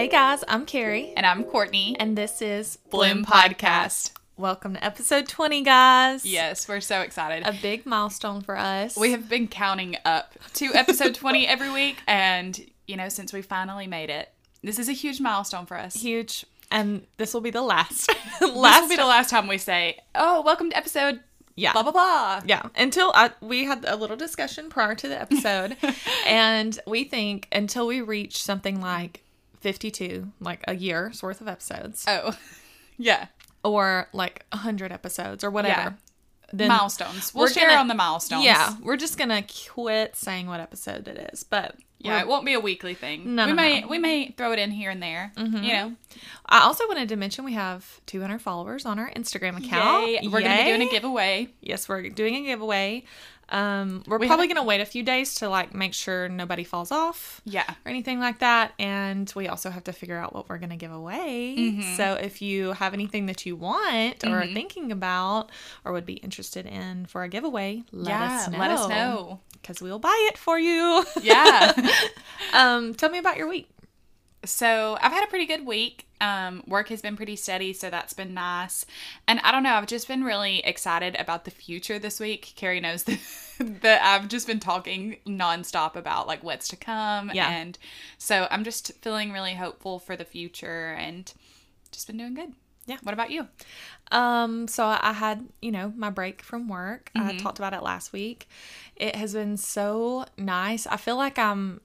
Hey guys, I'm Carrie, And I'm Courtney. and this is Bloom Podcast. Welcome to episode 20, guys. Yes, we're so excited. A big milestone for us. we have been counting up to episode 20 every week. And, you know, since we finally made it, this is a huge milestone for us. huge, and this will be the last. This will be the last time we say, oh, welcome to episode yeah. blah, blah, blah. Yeah, until I, we had a little discussion prior to the episode, and we think until we reach something like 52, like a year's worth of episodes, Oh, yeah. or like 100 episodes, or whatever, then milestones. We'll share gonna- on the milestones. Yeah, we're just gonna quit saying what episode it is, but Yeah, it won't be a weekly thing. No, we no, may no. Mm-hmm. we may throw it in here and there. You know, I also wanted to mention we have 200 followers on our Instagram account. Yay. we're gonna be doing a giveaway. Yes, we're doing a giveaway. Um, we're We probably haven't- gonna wait a few days to like make sure nobody falls off Yeah, or anything like that, and we also have to figure out what we're gonna give away. Mm-hmm. So if you have anything that you want or are thinking about or would be interested in for a giveaway, let yeah. us know. Let us know. because we'll buy it for you. Yeah. um, tell me about your week. So I've had a pretty good week. Um, work has been pretty steady, so that's been nice. And I don't know, I've just been really excited about the future this week. Carrie knows that, that I've just been talking nonstop about like what's to come. Yeah. And so I'm just feeling really hopeful for the future and just been doing good. Yeah. What about you? Um, so I had, you know, my break from work. I Mm-hmm. talked about it last week. It has been so nice. I feel like I'm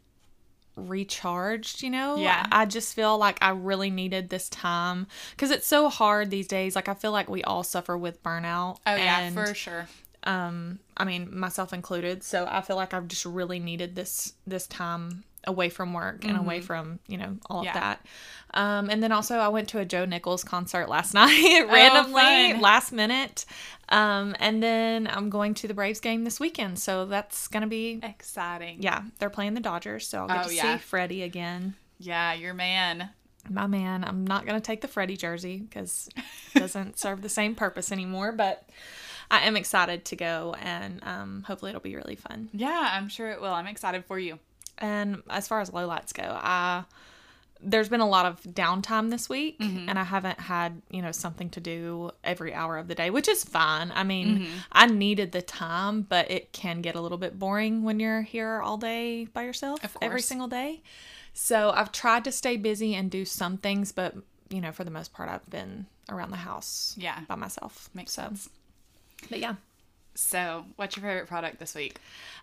recharged, you know? Yeah. I just feel like I really needed this time because it's so hard these days. Like I feel like we all suffer with burnout. Oh yeah, and, for sure. um I mean myself included. So I feel like I've just really needed this this time away from work and away from, you know, all Mm-hmm. Yeah. of that. Um and then also I went to a Joe Nichols concert last night randomly Oh, last minute. Um and then I'm going to the Braves game this weekend. So that's going to be Exciting. yeah, they're playing the Dodgers, so I'll get Oh, to yeah. see Freddie again. Yeah, your man. My man, I'm not going to take the Freddie jersey because it doesn't serve the same purpose anymore, but I am excited to go and um, hopefully it'll be really fun. Yeah, I'm sure it will. I'm excited for you. And as far as lowlights go, I there's been a lot of downtime this week mm-hmm. and I haven't had, you know, something to do every hour of the day, which is fine. I mean, mm-hmm. I needed the time, but it can get a little bit boring when you're here all day by yourself every single day. So I've tried to stay busy and do some things, but you know, for the most part I've been around the house Yeah. by myself. Makes so, sense. But yeah. So, what's your favorite product this week?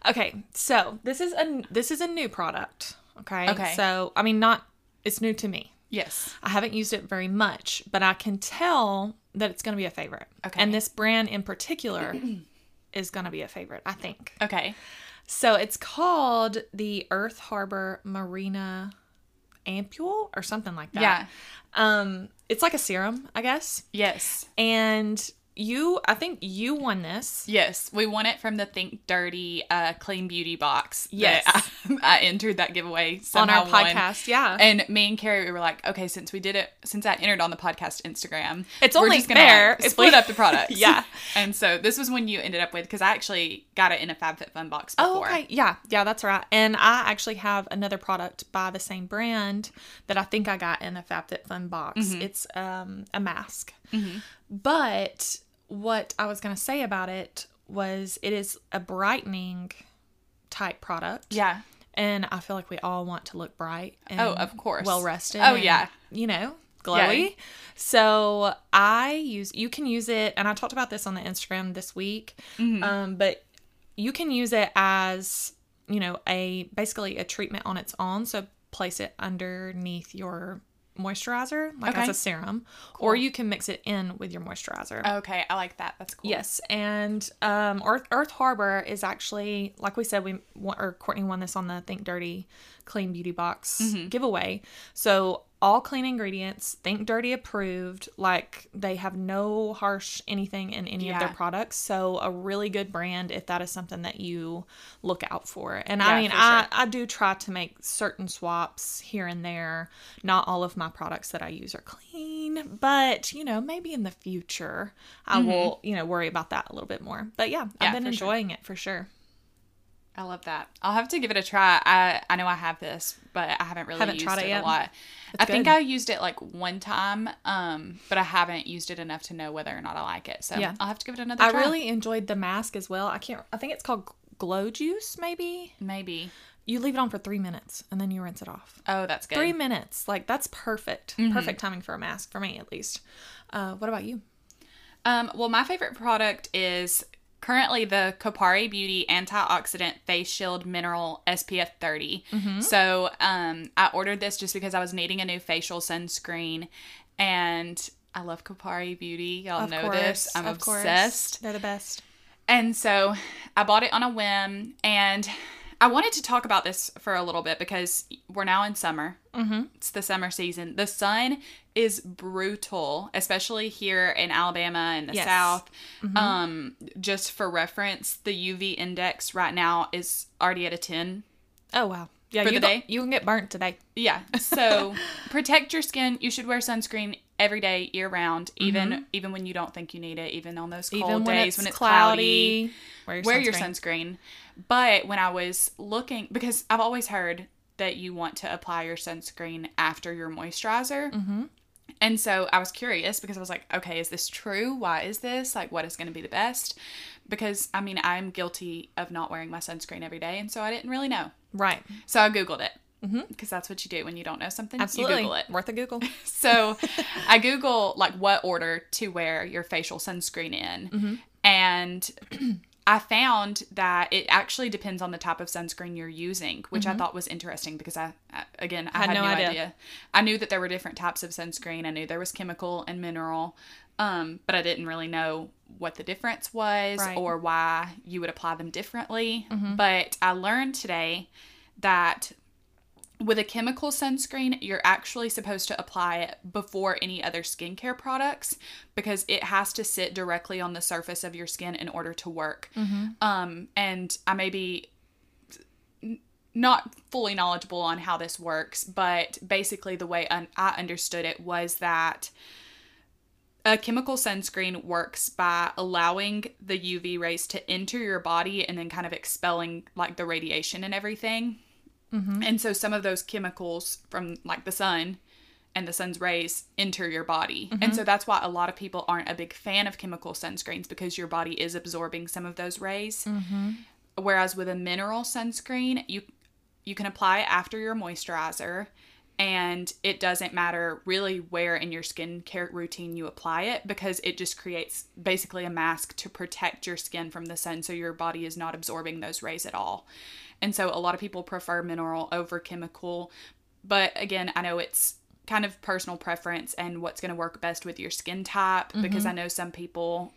Okay, so this is a this is a new product. Okay. Okay. So I mean, not it's new to me. Yes. I haven't used it very much, but I can tell that it's going to be a favorite. Okay. And this brand in particular is going to be a favorite, I think. Okay. So it's called the Earth Harbor Marina Ampoule or something like that. Yeah. Um, it's like a serum, I guess. Yes. And you, I think you won this. Yes. We won it from the Think Dirty uh, Clean Beauty box. Yes. I, I entered that giveaway on our won. podcast. Yeah. And me and Carrie we were like, okay, since we did it, since I entered on the podcast Instagram, It's only just gonna fair if split we- up the products. Yeah. And so this was when you ended up with because I actually got it in a FabFitFun box before. Oh, okay. Yeah, yeah, that's right. And I actually have another product by the same brand that I think I got in a FabFitFun box. Mm-hmm. It's um, a mask. But what I was going to say about it was it is a brightening type product. Yeah. And I feel like we all want to look bright and Oh, of course. well rested. Oh, and, yeah. You know, glowy. So I use you can use it and I talked about this on the Instagram this week. Mm-hmm. Um, but you can use it as, you know, a basically a treatment on its own. So place it underneath your moisturizer, like as a serum, or you can mix it in with your moisturizer. Okay, I like that. That's cool. Yes, and um, Earth Earth Harbor is actually like we said we won- or Courtney won this on the Think Dirty Clean Beauty Box giveaway. So all clean ingredients, Think Dirty approved. Like they have no harsh anything in any of their products. So a really good brand if that is something that you look out for. And Yeah, I mean, for I sure. I do try to make certain swaps here and there. Not all of my products that I use are clean, but you know, maybe in the future I will, you know, worry about that a little bit more. But yeah, Mm-hmm. Yeah, I've been for sure. enjoying it for sure. I love that. I'll have to give it a try. I I know I have this, but I haven't really Haven't used tried it it, yet? a lot. I think. I used it like one time, um, but I haven't used it enough to know whether or not I like it. So Yeah. I'll have to give it another try. I try. really enjoyed the mask as well. I can't. I think it's called Glow Juice. Maybe maybe. you leave it on for three minutes and then you rinse it off. Oh, that's good. Three minutes, like that's perfect. Mm-hmm. Perfect timing for a mask for me, at least. Uh, what about you? Um, well, my favorite product is currently the Kopari Beauty Antioxidant Face Shield Mineral SPF 30. Mm-hmm. So um, I ordered this just because I was needing a new facial sunscreen, and I love Kopari Beauty. Y'all know this. I'm of course. obsessed. They're the best. And so I bought it on a whim, and I wanted to talk about this for a little bit because we're now in summer. Mm-hmm. It's the summer season. The sun is brutal, especially here in Alabama and the Yes. South. Um, just for reference, the UV index right now is already at a 10. Oh wow. Yeah, For you the go- day? you can get burnt today. Yeah. So protect your skin. You should wear sunscreen every day, year round, even even when you don't think you need it, even on those cold Mm-hmm. Even when days it's, when it's cloudy, cloudy wear your wear sunscreen. your sunscreen. But when I was looking, because I've always heard that you want to apply your sunscreen after your moisturizer. Mm-hmm. And so I was curious because I was like, okay, is this true? Why is this? Like, what is going to be the best? Because I mean, I'm guilty of not wearing my sunscreen every day. And so I didn't really know. Right. So I Googled it. Because that's what you do when you don't know something. Absolutely. You Google it. Worth a Google. So I Google like what order to wear your facial sunscreen in. Mm-hmm. And I found that it actually depends on the type of sunscreen you're using, which I thought was interesting because I, I again, I Mm-hmm. Had had, no no, idea. idea. I knew that there were different types of sunscreen. I knew there was chemical and mineral. Um, but I didn't really know what the difference was Right. Mm-hmm. or why you would apply them differently. But I learned today that with a chemical sunscreen, you're actually supposed to apply it before any other skincare products because it has to sit directly on the surface of your skin in order to work. Um, and I may be not fully knowledgeable on how this works, but basically, the way un- I understood it was that a chemical sunscreen works by allowing the UV rays to enter your body and then kind of expelling like the radiation and everything. Mm-hmm. And so some of those chemicals from like the sun and the sun's rays enter your body. And so mm-hmm. that's why a lot of people aren't a big fan of chemical sunscreens because your body is absorbing some of those rays. Mm-hmm. Whereas with a mineral sunscreen, you you can apply it after your moisturizer and it doesn't matter really where in your skincare routine you apply it because it just creates basically a mask to protect your skin from the sun so your body is not absorbing those rays at all. And so a lot of people prefer mineral over chemical, but again, I know it's kind of personal preference and what's going to work best with your skin type mm-hmm. because I know some people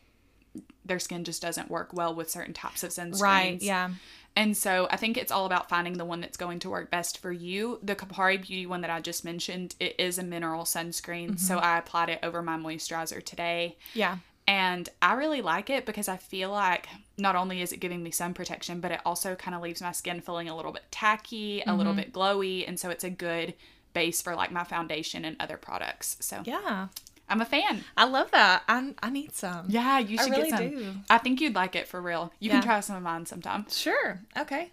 their skin just doesn't work well with certain types of sunscreens. Right. Yeah. And so I think it's all about finding the one that's going to work best for you. The Kopari Beauty one that I just mentioned, it is a mineral sunscreen. So mm-hmm. I applied it over my moisturizer today. Yeah. And I really like it because I feel like not only is it giving me sun protection, but it also kind of leaves my skin feeling a little bit tacky, a little mm-hmm. bit glowy. And so it's a good base for like my foundation and other products. So Yeah. I'm a fan. I love that. I I need some. Yeah, you I should really get some. do. I think you'd like it for real. You Yeah. can try some of mine sometime. Sure. Okay.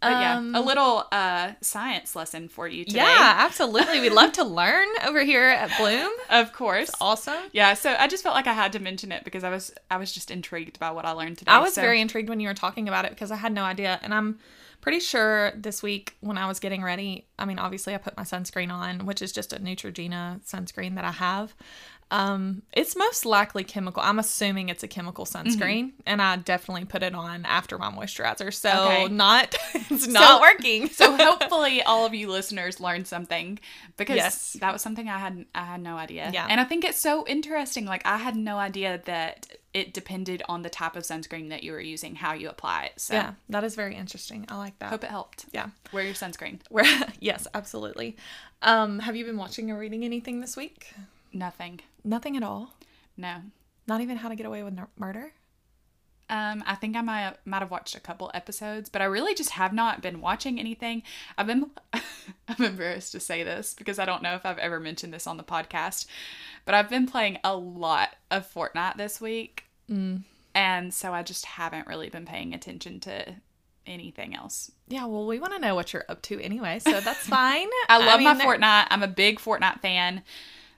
But yeah, Um, a little uh, science lesson for you today. Yeah, absolutely. We'd love to learn over here at Bloom. of course. Awesome. Yeah, so I just felt like I had to mention it because I was I was just intrigued by what I learned today. I was So- very intrigued when you were talking about it because I had no idea. And I'm pretty sure this week when I was getting ready, I mean, obviously I put my sunscreen on, which is just a Neutrogena sunscreen that I have. Um, it's most likely chemical. I'm assuming it's a chemical sunscreen, and I definitely put it on after my moisturizer. So Okay. not it's not working. so hopefully all of you listeners learned something because Yes. that was something I had I had no idea. Yeah. And I think it's so interesting. Like I had no idea that it depended on the type of sunscreen that you were using, how you apply it. So yeah, that is very interesting. I like that. hope it helped. yeah. Wear your sunscreen. Where yes, absolutely. Um, have you been watching or reading anything this week? Nothing. Nothing at all. No. Not even How to Get Away with Murder. Um, I think I might might have watched a couple episodes, but I really just have not been watching anything. I've been I'm embarrassed to say this because I don't know if I've ever mentioned this on the podcast, but I've been playing a lot of Fortnite this week, and so I just haven't really been paying attention to anything else. Yeah, well, we want to know what you're up to anyway, so that's fine. I love my mean, there- Fortnite. I'm a big Fortnite fan.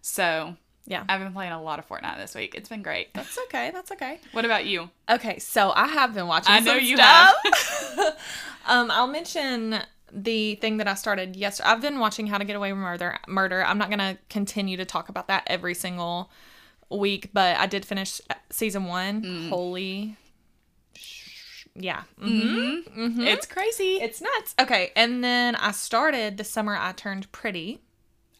So Yeah, I've been playing a lot of Fortnite this week. It's been great. that's okay. That's okay. What about you? Okay, so I have been watching. I know some you stuff. um, I'll mention the thing that I started yesterday. I've been watching How to Get Away with Murder. Murder. I'm not gonna continue to talk about that every single week, but I did finish season one. Mm. Holy, yeah, hmm Mm-hmm. It's crazy. it's nuts. Okay, and then I started the summer I turned pretty.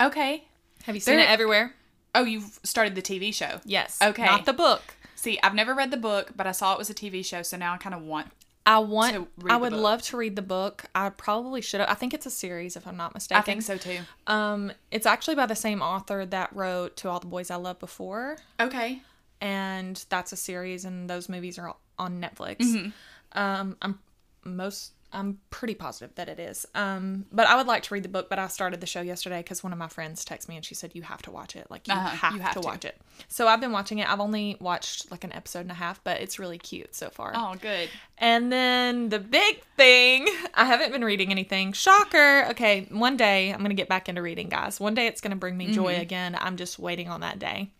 okay. Have you seen There- it everywhere? Oh, you've started the TV show. Yes. Okay. Not the book. See, I've never read the book, but I saw it was a TV show, so now I kind of want. I want. To read I would love to read the book. I probably should have. I think it's a series, if I'm not mistaken. I think so too. Um, it's actually by the same author that wrote "To All the Boys I Loved Before," Okay. and that's a series, and those movies are on Netflix. Mm-hmm. Um, I'm most. I'm pretty positive that it is. Um, but I would like to read the book. But I started the show yesterday because one of my friends texted me and she said you have to watch it. Like you, Uh-huh, have, you have to to. watch it. So I've been watching it. I've only watched like an episode and a half, but it's really cute so far. Oh, good. And then the big thing, I haven't been reading anything. Shocker. Okay, one day I'm going to get back into reading, guys. One day it's going to bring me joy again. I'm just waiting on that day.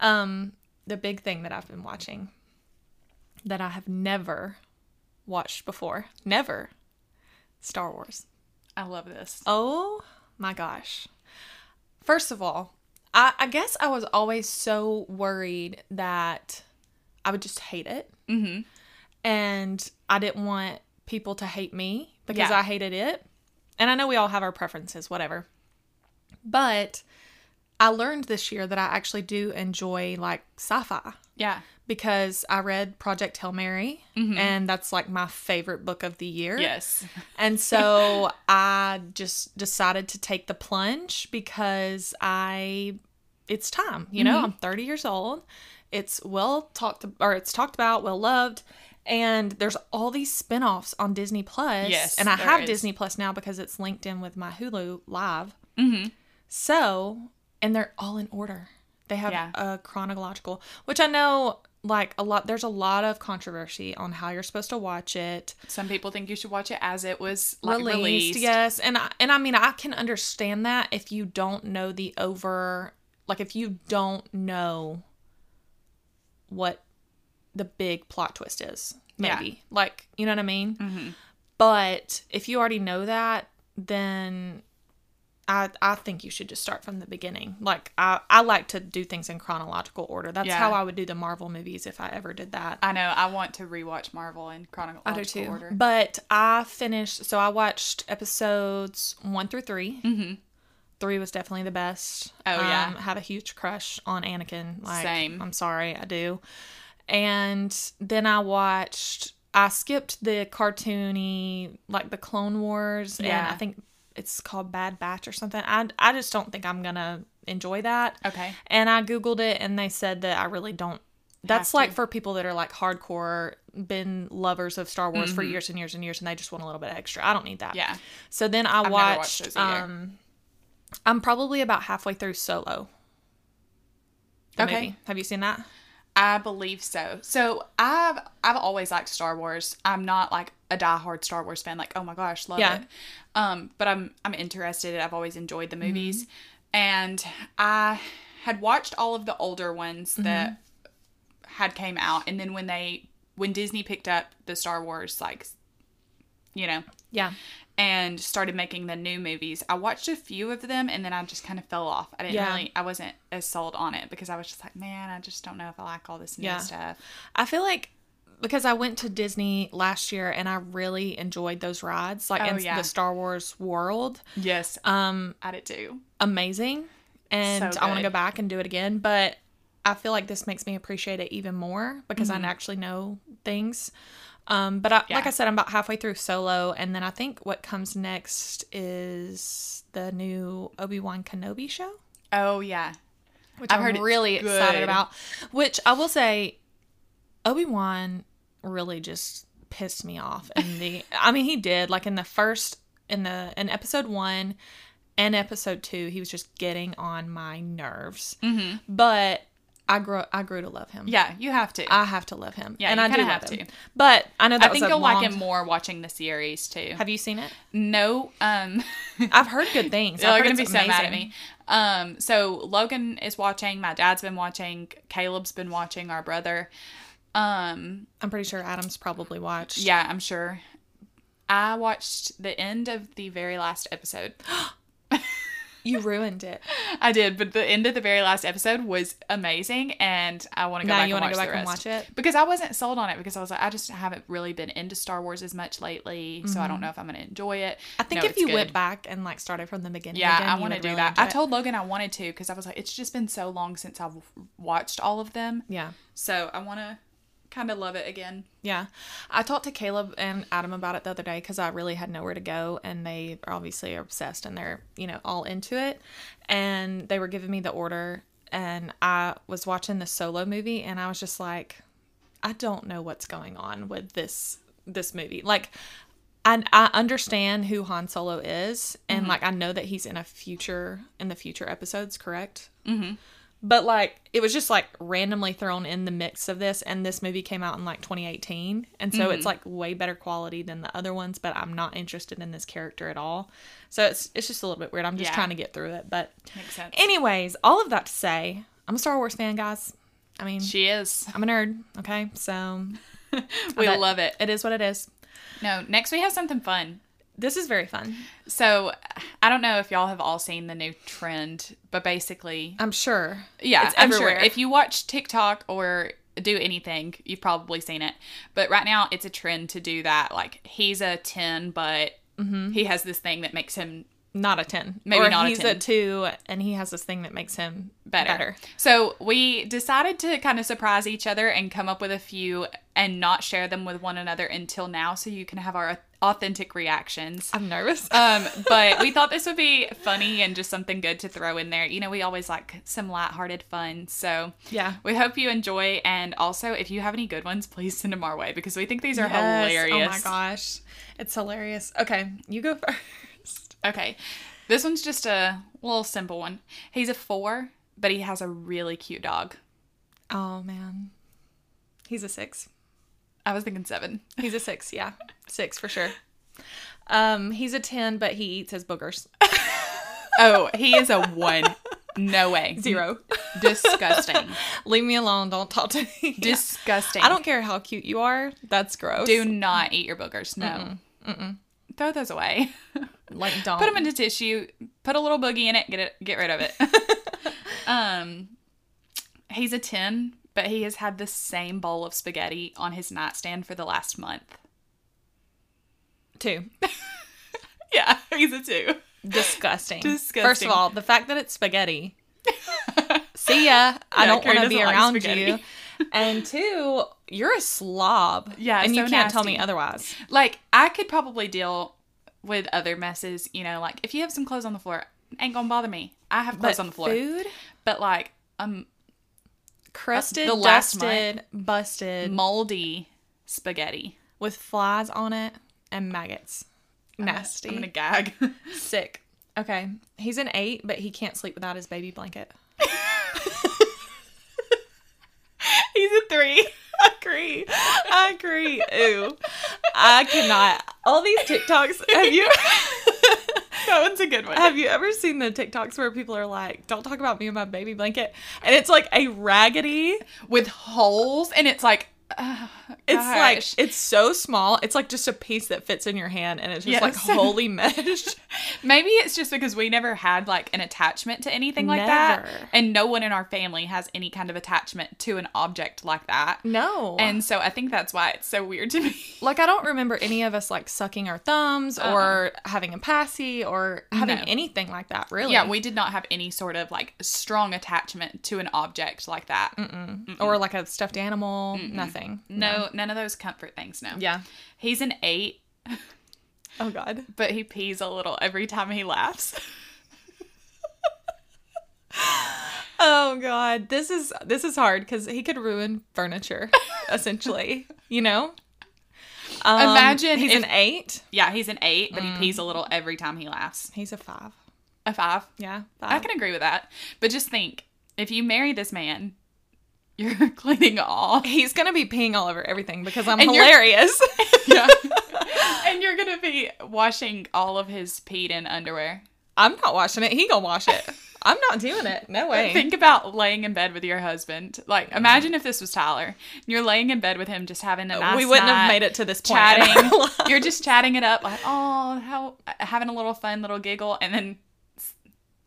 Um, the big thing that I've been watching that I have never watched before. Never. Star Wars. I love this. Oh my gosh. First of all, I, I guess I was always so worried that I would just hate it. Mm-hmm. And I didn't want people to hate me because Yeah. I hated it. And I know we all have our preferences, whatever. But I learned this year that I actually do enjoy like sci fi Yeah. Because I read Project Hail Mary, and that's like my favorite book of the year. Yes. And so I just decided to take the plunge because I it's time, you know, I'm 30 years old. It's well talked or it's talked about, well loved, and there's all these spin-offs on Disney Plus. Yes, and I have is. Disney Plus now because it's linked in with my Hulu live. Mm-hmm. So, and they're all in order. They have Yeah. a chronological, which I know like a lot there's a lot of controversy on how you're supposed to watch it Some people think you should watch it as it was like released, released. yes and I, and I mean I can understand that if you don't know the over like if you don't know what the big plot twist is Yeah. maybe like you know what I mean Mm-hmm. but if you already know that then I I think you should just start from the beginning like I I like to do things in chronological order that's Yeah. how I would do the Marvel movies if I ever did that I know. I want to rewatch Marvel in chronological I do too. order. But I finished, so I watched episodes one through 3 Mhm. Three was definitely the best. Oh, yeah. Um, have a huge crush on Anakin. Like, Same. I'm sorry, I do. And then I watched. I skipped the cartoony, like the Clone Wars, and Yeah. I think it's called Bad Batch or something. I I just don't think I'm gonna enjoy that. Okay. And I googled it, and they said that I really don't. That's like for people that are like hardcore, been lovers of Star Wars for Mhm. years and years and years, and they just want a little bit extra. I don't need that. Yeah. So then I never watched watched. um, I'm probably about halfway through Solo. Okay. movie. Have you seen that? I believe so. So I've I've always liked Star Wars. I'm not like a diehard Star Wars fan. Like oh my gosh, love Yeah. it. Um, but I'm I'm interested. I've always enjoyed Mm-hmm. the movies, and I had watched all of the older ones Mm-hmm. that had came out, and then when they when Disney picked up the Star Wars like, you know, Yeah. And started making the new movies. I watched a few of them and then I just kind of fell off. I didn't Yeah. really I wasn't as sold on it because I was just like, man, I just don't know if I like all this new Yeah. stuff. I feel like because I went to Disney last year and I really enjoyed those rides, like Oh, in yeah. the Star Wars world. Yes, Um, I did too. amazing and So I want to go back and do it again. But I feel like this makes me appreciate it even more because I actually know things. Um, but I, like Mm-hmm. I said, I'm about halfway through Solo, and then I think what comes next is the new Obi Wan Kenobi show, Oh yeah. which I've I'm heard really excited about. Which I will say, Obi Wan really just pissed me off in the. I mean, he did like in the first in the in episode one and episode two, he was just getting on my nerves. Mm-hmm. But I grew I grew to love him. Yeah, you have to. I have to love him. Yeah, and I do have to. But I know that I think was a you'll like long- him more watching the series too. Have you seen it? no, um, I've heard good things. They're gonna be it's so mad at me. Um, so Logan is watching. My dad's been watching. Caleb's been watching. Our brother. Um, I'm pretty sure Adam's probably watched. yeah, I'm sure. I watched the end of the very last episode. You ruined it. I did, but the end of the very last episode was amazing, and I want to go Now back you and wanna watch go back and watch it? because I wasn't sold on it because I was like, I just haven't really been into Star Wars as much lately, so I don't know if I'm going to enjoy it. Mm-hmm. I think No, if you good. went back and like started from the beginning, Yeah, again, I want to do really that. I told Logan I wanted to because I was like, it's just been so long since I've watched all of them. Yeah. So I want to kind of love it again. Yeah. I talked to Caleb and Adam about it the other day because I really had nowhere to go and they obviously are obsessed and they're, you know, all into it. And they were giving me the order and I was watching the solo movie and I was just like, I don't know what's going on with this this movie. Like I, I understand who Han Solo is, and like I know that he's in a future in the future episodes, correct? Mm-hmm. But like it was just like randomly thrown in the mix of this, and this movie came out in like 2018, and so it's mm-hmm. like way better quality than the other ones. But I'm not interested in this character at all, so it's it's just a little bit weird. I'm just Yeah. trying to get through it, but Makes sense. anyways, all of that to say, I'm a Star Wars fan, guys. I mean, she is. I'm a nerd. Okay, so We love it. it is what it is. No, next we have something fun. This is very fun. So I don't know if y'all have all seen the new trend, but basically, I'm sure. yeah, It's I'm sure everywhere. if you watch TikTok or do anything, you've probably seen it. But right now, it's a trend to do that. Like he's a ten, but mm-hmm. he has this thing that makes him not a 10. Maybe or not a he's 10. a 2 and he has this thing that makes him better. better. So we decided to kind of surprise each other and come up with a few and not share them with one another until now, so you can have our authentic reactions. I'm nervous. Um, but we thought this would be funny and just something good to throw in there. You know, we always like some lighthearted fun. So Yeah. we hope you enjoy. And also, if you have any good ones, please send them our way because we think these are Yes. hilarious. Oh my gosh. It's hilarious. Okay, you go first. Okay, this one's just a little simple one. He's a four, but he has a really cute dog. Oh man. He's a 6. I was thinking seven. He's a 6, yeah. 6 for sure. Um he's a 10 but he eats his boogers. Oh, he is a one. No way. Zero. Disgusting. Leave me alone. Don't talk to me. Disgusting. I don't care how cute you are. That's gross. do not eat your boogers. No. Throw those away. like don't. put them into tissue. Put a little boogie in it. Get it. Get rid of it. um, he's a ten, but he has had the same bowl of spaghetti on his nightstand for the last month. two. Yeah, he's a two. Disgusting. Disgusting. First of all, the fact that it's spaghetti. See ya. I Yeah, don't want to be doesn't like around you. And two, you're a slob. Yeah, and you can't tell me otherwise. Like I could probably deal with other messes. You know, like if you have some clothes on the floor, ain't gonna bother me. I have clothes But on the floor. food, But like um crusted, the last dusted, busted, moldy spaghetti. with flies on it and maggots. Nasty. I'm gonna gag. Sick. Okay. He's an eight, but he can't sleep without his baby blanket. He's a three. I agree. I agree. Ew. I cannot. All these TikToks. Have you That one's a good one. have you ever seen the TikToks where people are like, "Don't talk about me and my baby blanket," and it's like a raggedy. With holes, and it's like, uh, It's like it's so small. It's like just a piece that fits in your hand, and it's just like Yes. wholly meshed. maybe it's just because we never had like an attachment to anything like that, and no one in our family has any kind of attachment to an object like that. No, And so I think that's why it's so weird to me. like I don't remember any of us like sucking our thumbs or having a passy or having No. anything like that. Really, Yeah, we did not have any sort of like strong attachment to an object like that. or like a stuffed animal. Nothing. No, none of those comfort things. No. Yeah. He's an eight, Oh God. but he pees a little every time he laughs. Oh God. This is this is hard because he could ruin furniture, essentially. You know. Um, Imagine he's if- an eight. yeah, he's an eight, but he pees a little every time he laughs. He's a five. A five. Yeah. I can agree with that. But just think if you marry this man, You're cleaning all. He's gonna be peeing all over everything because I'm And hilarious. Yeah. and you're gonna be washing all of his peed in underwear. I'm not washing it. He gonna wash it. I'm not doing it. No way. Think about laying in bed with your husband. Like, imagine if this was Tyler. You're laying in bed with him, just having a nice we wouldn't have made it to this point. chatting. You're just chatting it up, like, oh, how having a little fun, little giggle, and then,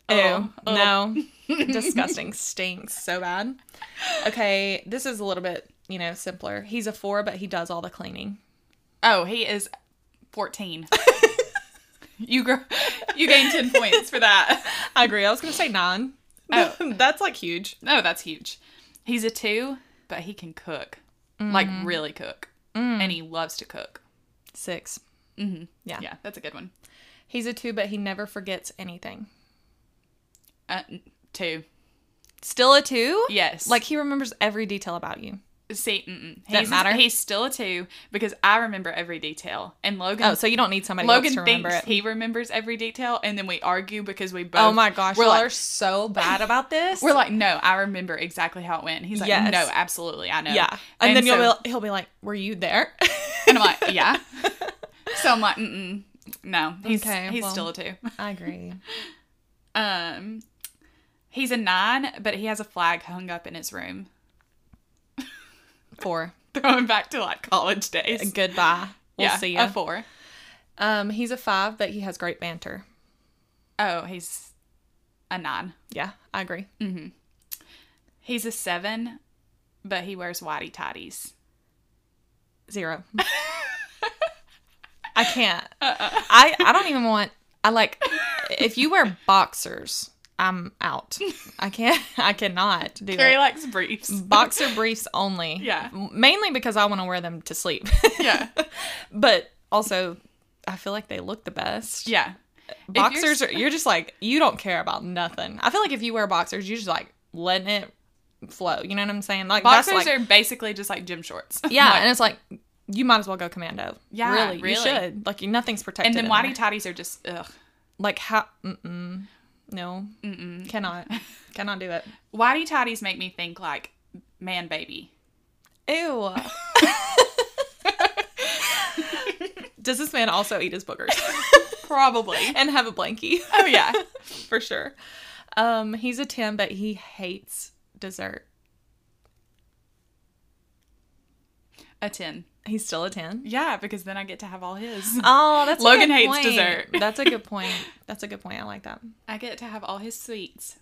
Ew, oh, oh. no, disgusting, stinks so bad. Okay, this is a little bit, you know, simpler. He's a four, but he does all the cleaning. Oh, he is 14. you grow, you gain 10 points for that. I agree. I was gonna say nine. Oh. that's like huge. No, that's huge. He's a two, but he can cook, like really cook, and he loves to cook. Six. Mm-hmm. Yeah. Yeah, that's a good one. He's a two, but he never forgets anything. Uh, two. Still a two? Yes. Like he remembers every detail about you. see, mm-mm. Doesn't he's matter? He's still a two because I remember every detail, and Logan. Oh, so you don't need somebody Logan else to remember thinks it. he remembers every detail, and then we argue because we both. oh my gosh, we're like, are so bad about this. we're like, no, I remember exactly how it went. He's like, Yes. no, absolutely, I know. yeah, and, then so- you'll be, he'll be like, "Were you there?" and I'm like, yeah. so I'm like, mm no, he's Okay, he's well. still a two. I agree. Um, he's a nine, but he has a flag hung up in his room. Four. Throwing back to like college days. Goodbye. We'll yeah, see a you. four. Um, he's a five, but he has great banter. Oh, he's a nine. Yeah, I agree. Hmm. He's a seven, but he wears whitey tighties. Zero. I can't. Uh-uh. I I don't even want. I like if you wear boxers, I'm out. I can't. I cannot do Carrie it. likes briefs. Boxer briefs only. Yeah. Mainly because I want to wear them to sleep. yeah, but also, I feel like they look the best. yeah. Boxers are. You're just like you don't care about nothing. I feel like if you wear boxers, you're just like letting it flow. You know what I'm saying? Like Boxers that's like are basically just like gym shorts. yeah, Like- and it's like you might as well go commando. Yeah, really, you really. should. Like you, nothing's protected. and then whitey tighties are just ugh. like how? Mm-mm, no, Mm-mm. cannot, cannot do it. Whitey tighties make me think like man baby. Ew. Does this man also eat his boogers Probably. and have a blankie? oh yeah. for sure. Um, he's a ten, but he hates dessert. A ten. He's still a ten. Yeah, because then I get to have all his. Oh, that's a Logan hates point. dessert. That's a good point. That's a good point. I like that. I get to have all his sweets.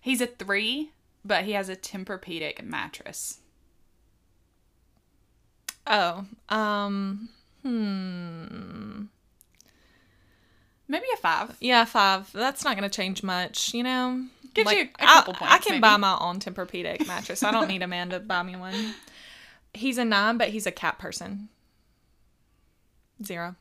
He's a three, but he has a Tempur-Pedic mattress. Oh, um, hmm. Maybe a five. Yeah, five. That's not going to change much, you know? Gives Like, you a couple I, points, I can maybe. buy my own Tempur-Pedic mattress. I don't need a man to buy me one. He's a nine, but he's a cat person. Zero.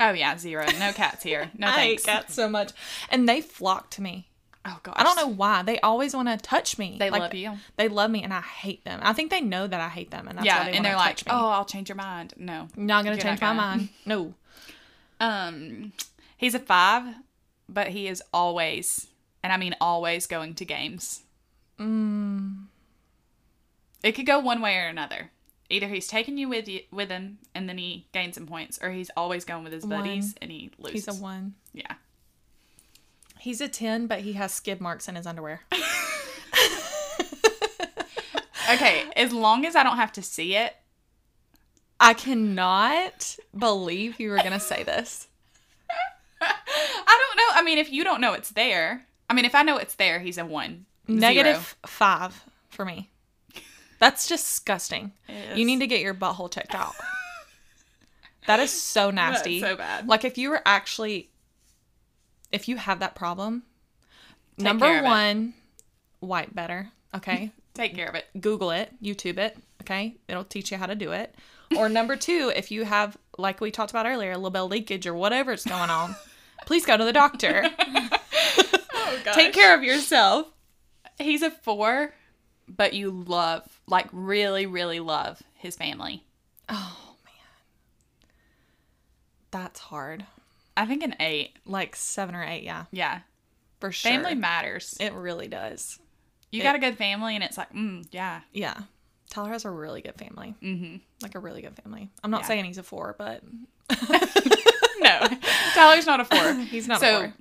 Oh yeah, zero. No cats here. No I hate cats so much. And they flock to me. Oh gosh. I don't know why. They always want to touch me. They Like, love you. They love me, and I hate them. I think they know that I hate them, and that's yeah, why they and they're like, me. "Oh, I'll change your mind." No. not gonna you're change not my gonna. mind. No. Um, he's a five, but he is always, and I mean always, going to games. Mm, It could go one way or another. Either he's taking you with you with him, and then he gains some points, or he's always going with his buddies One. and he loses. he's a one. yeah. He's a ten, but he has skid marks in his underwear. Okay, as long as I don't have to see it, I cannot believe you were gonna say this. I don't know. I mean, if you don't know it's there, I mean, if I know it's there, he's a one. Negative five for me. That's disgusting. You need to get your butthole checked out. That is so nasty. so bad. Like if you were actually, if you have that problem, care number of it. one, wipe better. Okay, Take care of it. Google it, YouTube it. Okay, it'll teach you how to do it. Or number two, if you have, like we talked about earlier, a little label leakage or whatever whatever's going on, please go to the doctor. Oh. Take care of yourself. He's a four, but you love, like, really, really love his family. Oh man, that's hard. I think an eight. Like seven or eight, yeah, Yeah. for sure. Family matters. It really does. You It- got a good family, and it's like, mm, yeah. Yeah. Tyler has a really good family. Mm-hmm. Like a really good family. I'm not Yeah. saying he's a four, but No, Tyler's not a four. he's not so a four.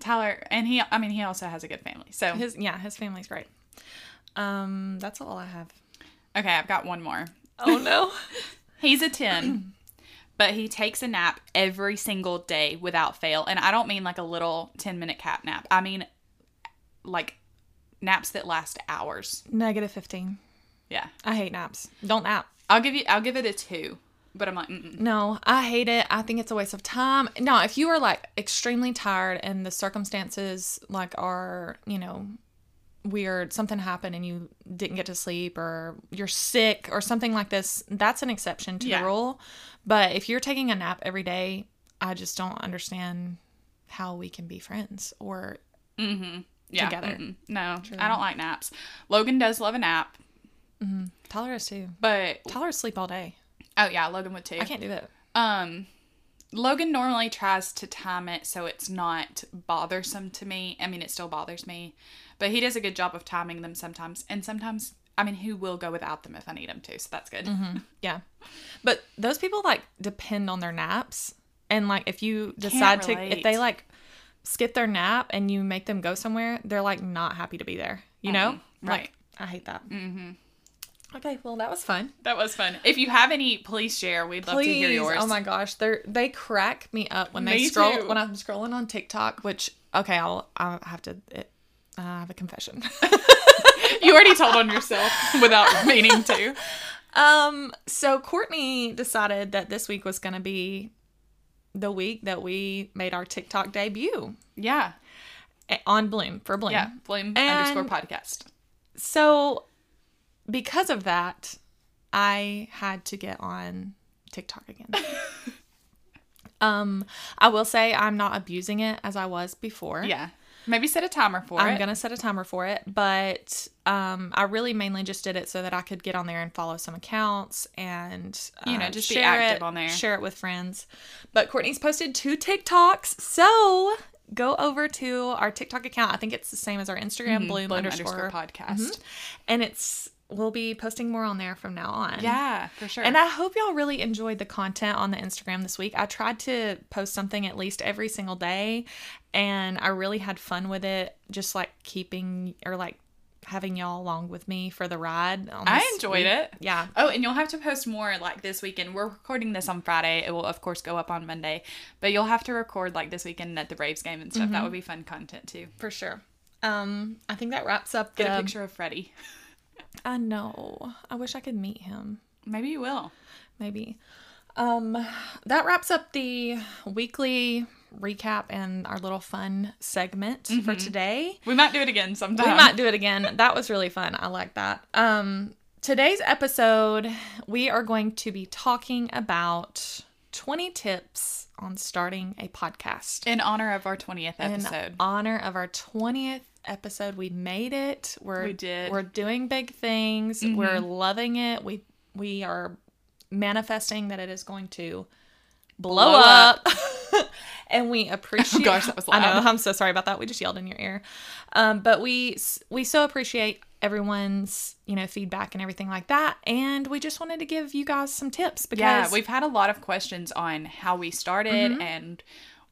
Tyler, and he, I mean, he also has a good family. So His yeah, his family's great. Um, that's all I have. okay, I've got one more. Oh no. He's a 10, but he takes a nap every single day without fail. And I don't mean like a little 10 minute cat nap. I mean like naps that last hours. Negative fifteen. Yeah. I hate naps. Don't nap. I'll give you I'll give it a 2. But I'm like, mm No, I hate it. I think it's a waste of time. No, if you are like extremely tired and the circumstances like are, you know, weird, something happened and you didn't get to sleep or you're sick or something like this, that's an exception to Yeah. the rule. But if you're taking a nap every day, I just don't understand how we can be friends or mm-hmm. yeah. Together. mm-mm. No, I don't like naps. Logan does love a nap, mm-hmm. Tyler is too. but Tyler asleep all day. oh yeah, Logan would too. I can't do that. Um, Logan normally tries to time it so it's not bothersome to me. I mean, it still bothers me, but he does a good job of timing them sometimes. And sometimes, I mean, he will go without them if I need him to. So that's good. Yeah. But those people like depend on their naps. And like if you decide to if they like skip their nap and you make them go somewhere, they're like not happy to be there. You know? right. Like I hate that. Mm-hmm. Okay, well that was fun. That was fun. If you have any, please share. We'd love to hear Please. yours. Oh my gosh, they they crack me up when they Me scroll too. when I'm scrolling on TikTok. Which okay, I'll I have to. It, I have a confession. You already told on yourself without meaning to. Um, so Courtney decided that this week was going to be the week that we made our TikTok debut Yeah. on Bloom for Bloom. Yeah. Flame And- underscore podcast. So because of that, I had to get on TikTok again. um, I will say I'm not abusing it as I was before. Yeah. Maybe set a timer for it. I'm gonna set a timer for it, but um, I really mainly just did it so that I could get on there and follow some accounts and You know, uh, just be active it, on there. share it with friends. But Courtney's posted two TikToks, so go over to our TikTok account. I think it's the same as our Instagram, Mm-hmm. Bloom underscore, podcast. and it's we'll be posting more on there from now on. Yeah, for sure. And I hope y'all really enjoyed the content on the Instagram this week. I tried to post something at least every single day, and I really had fun with it. Just like keeping or like having y'all along with me for the ride. I enjoyed week. it. Yeah. Oh, and you'll have to post more like this weekend. We're recording this on Friday. It will, of course, go up on Monday. But you'll have to record like this weekend at the Braves game and stuff. Mm-hmm. That would be fun content too. For sure. Um, I think that wraps up the. Get a picture of Freddie. I know. I wish I could meet him. Maybe you will. maybe. Um, that wraps up the weekly recap and our little fun segment for today. We might do it again sometime. We might do it again. That was really fun. I like that. Um, today's episode, we are going to be talking about 20 tips on starting a podcast. in honor of our twentieth episode. In honor of our 20th episode, we made it. We're We did. Mm-hmm. We're doing big things. We're loving it. We we are manifesting that it is going to blow, Blow up. and we appreciate. Oh gosh, that was loud. I know. I'm so sorry about that. We just yelled in your ear. Um, but we we so appreciate everyone's you know feedback and everything like that, and we just wanted to give you guys some tips because yeah, we've had a lot of questions on how we started Mm-hmm. and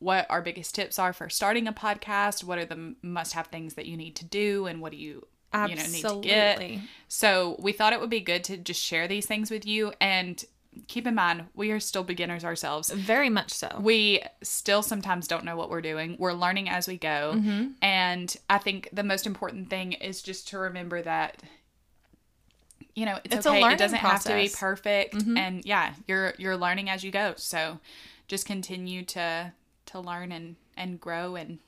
what our biggest tips are for starting a podcast. What are the must-have things that you need to do, and what do you you know need to get? So we thought it would be good to just share these things with you and keep in mind we are still beginners ourselves. very much so. We still sometimes don't know what we're doing. We're learning as we go. Mm-hmm. And I think the most important thing is just to remember that you know, it's, It's a okay. It doesn't have to be process. Mm-hmm. perfect. And yeah, you're you're learning as you go. So just continue to to learn and and grow and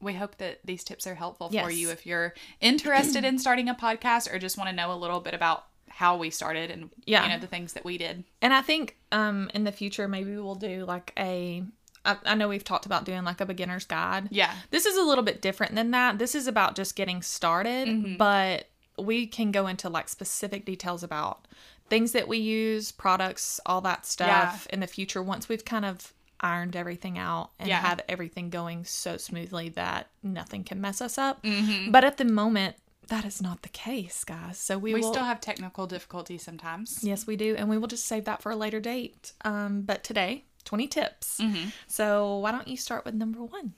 we hope that these tips are helpful for you if you're interested in starting a podcast or just want to know a little bit about how we started and Yeah. you know the things that we did. And I think um in the future maybe we'll do like a I, I know we've talked about doing like a beginner's guide. Yeah. This is a little bit different than that. This is about just getting started, Mm-hmm. but we can go into like specific details about things that we use, products, all that stuff in the future once we've kind of ironed everything out and Yeah. have everything going so smoothly that nothing can mess us up. Mm-hmm. But at the moment, that is not the case, guys. So we, We will. still have technical difficulties sometimes. yes, we do, and we will just save that for a later date. Um, but today, twenty tips. Mm-hmm. So why don't you start with number one?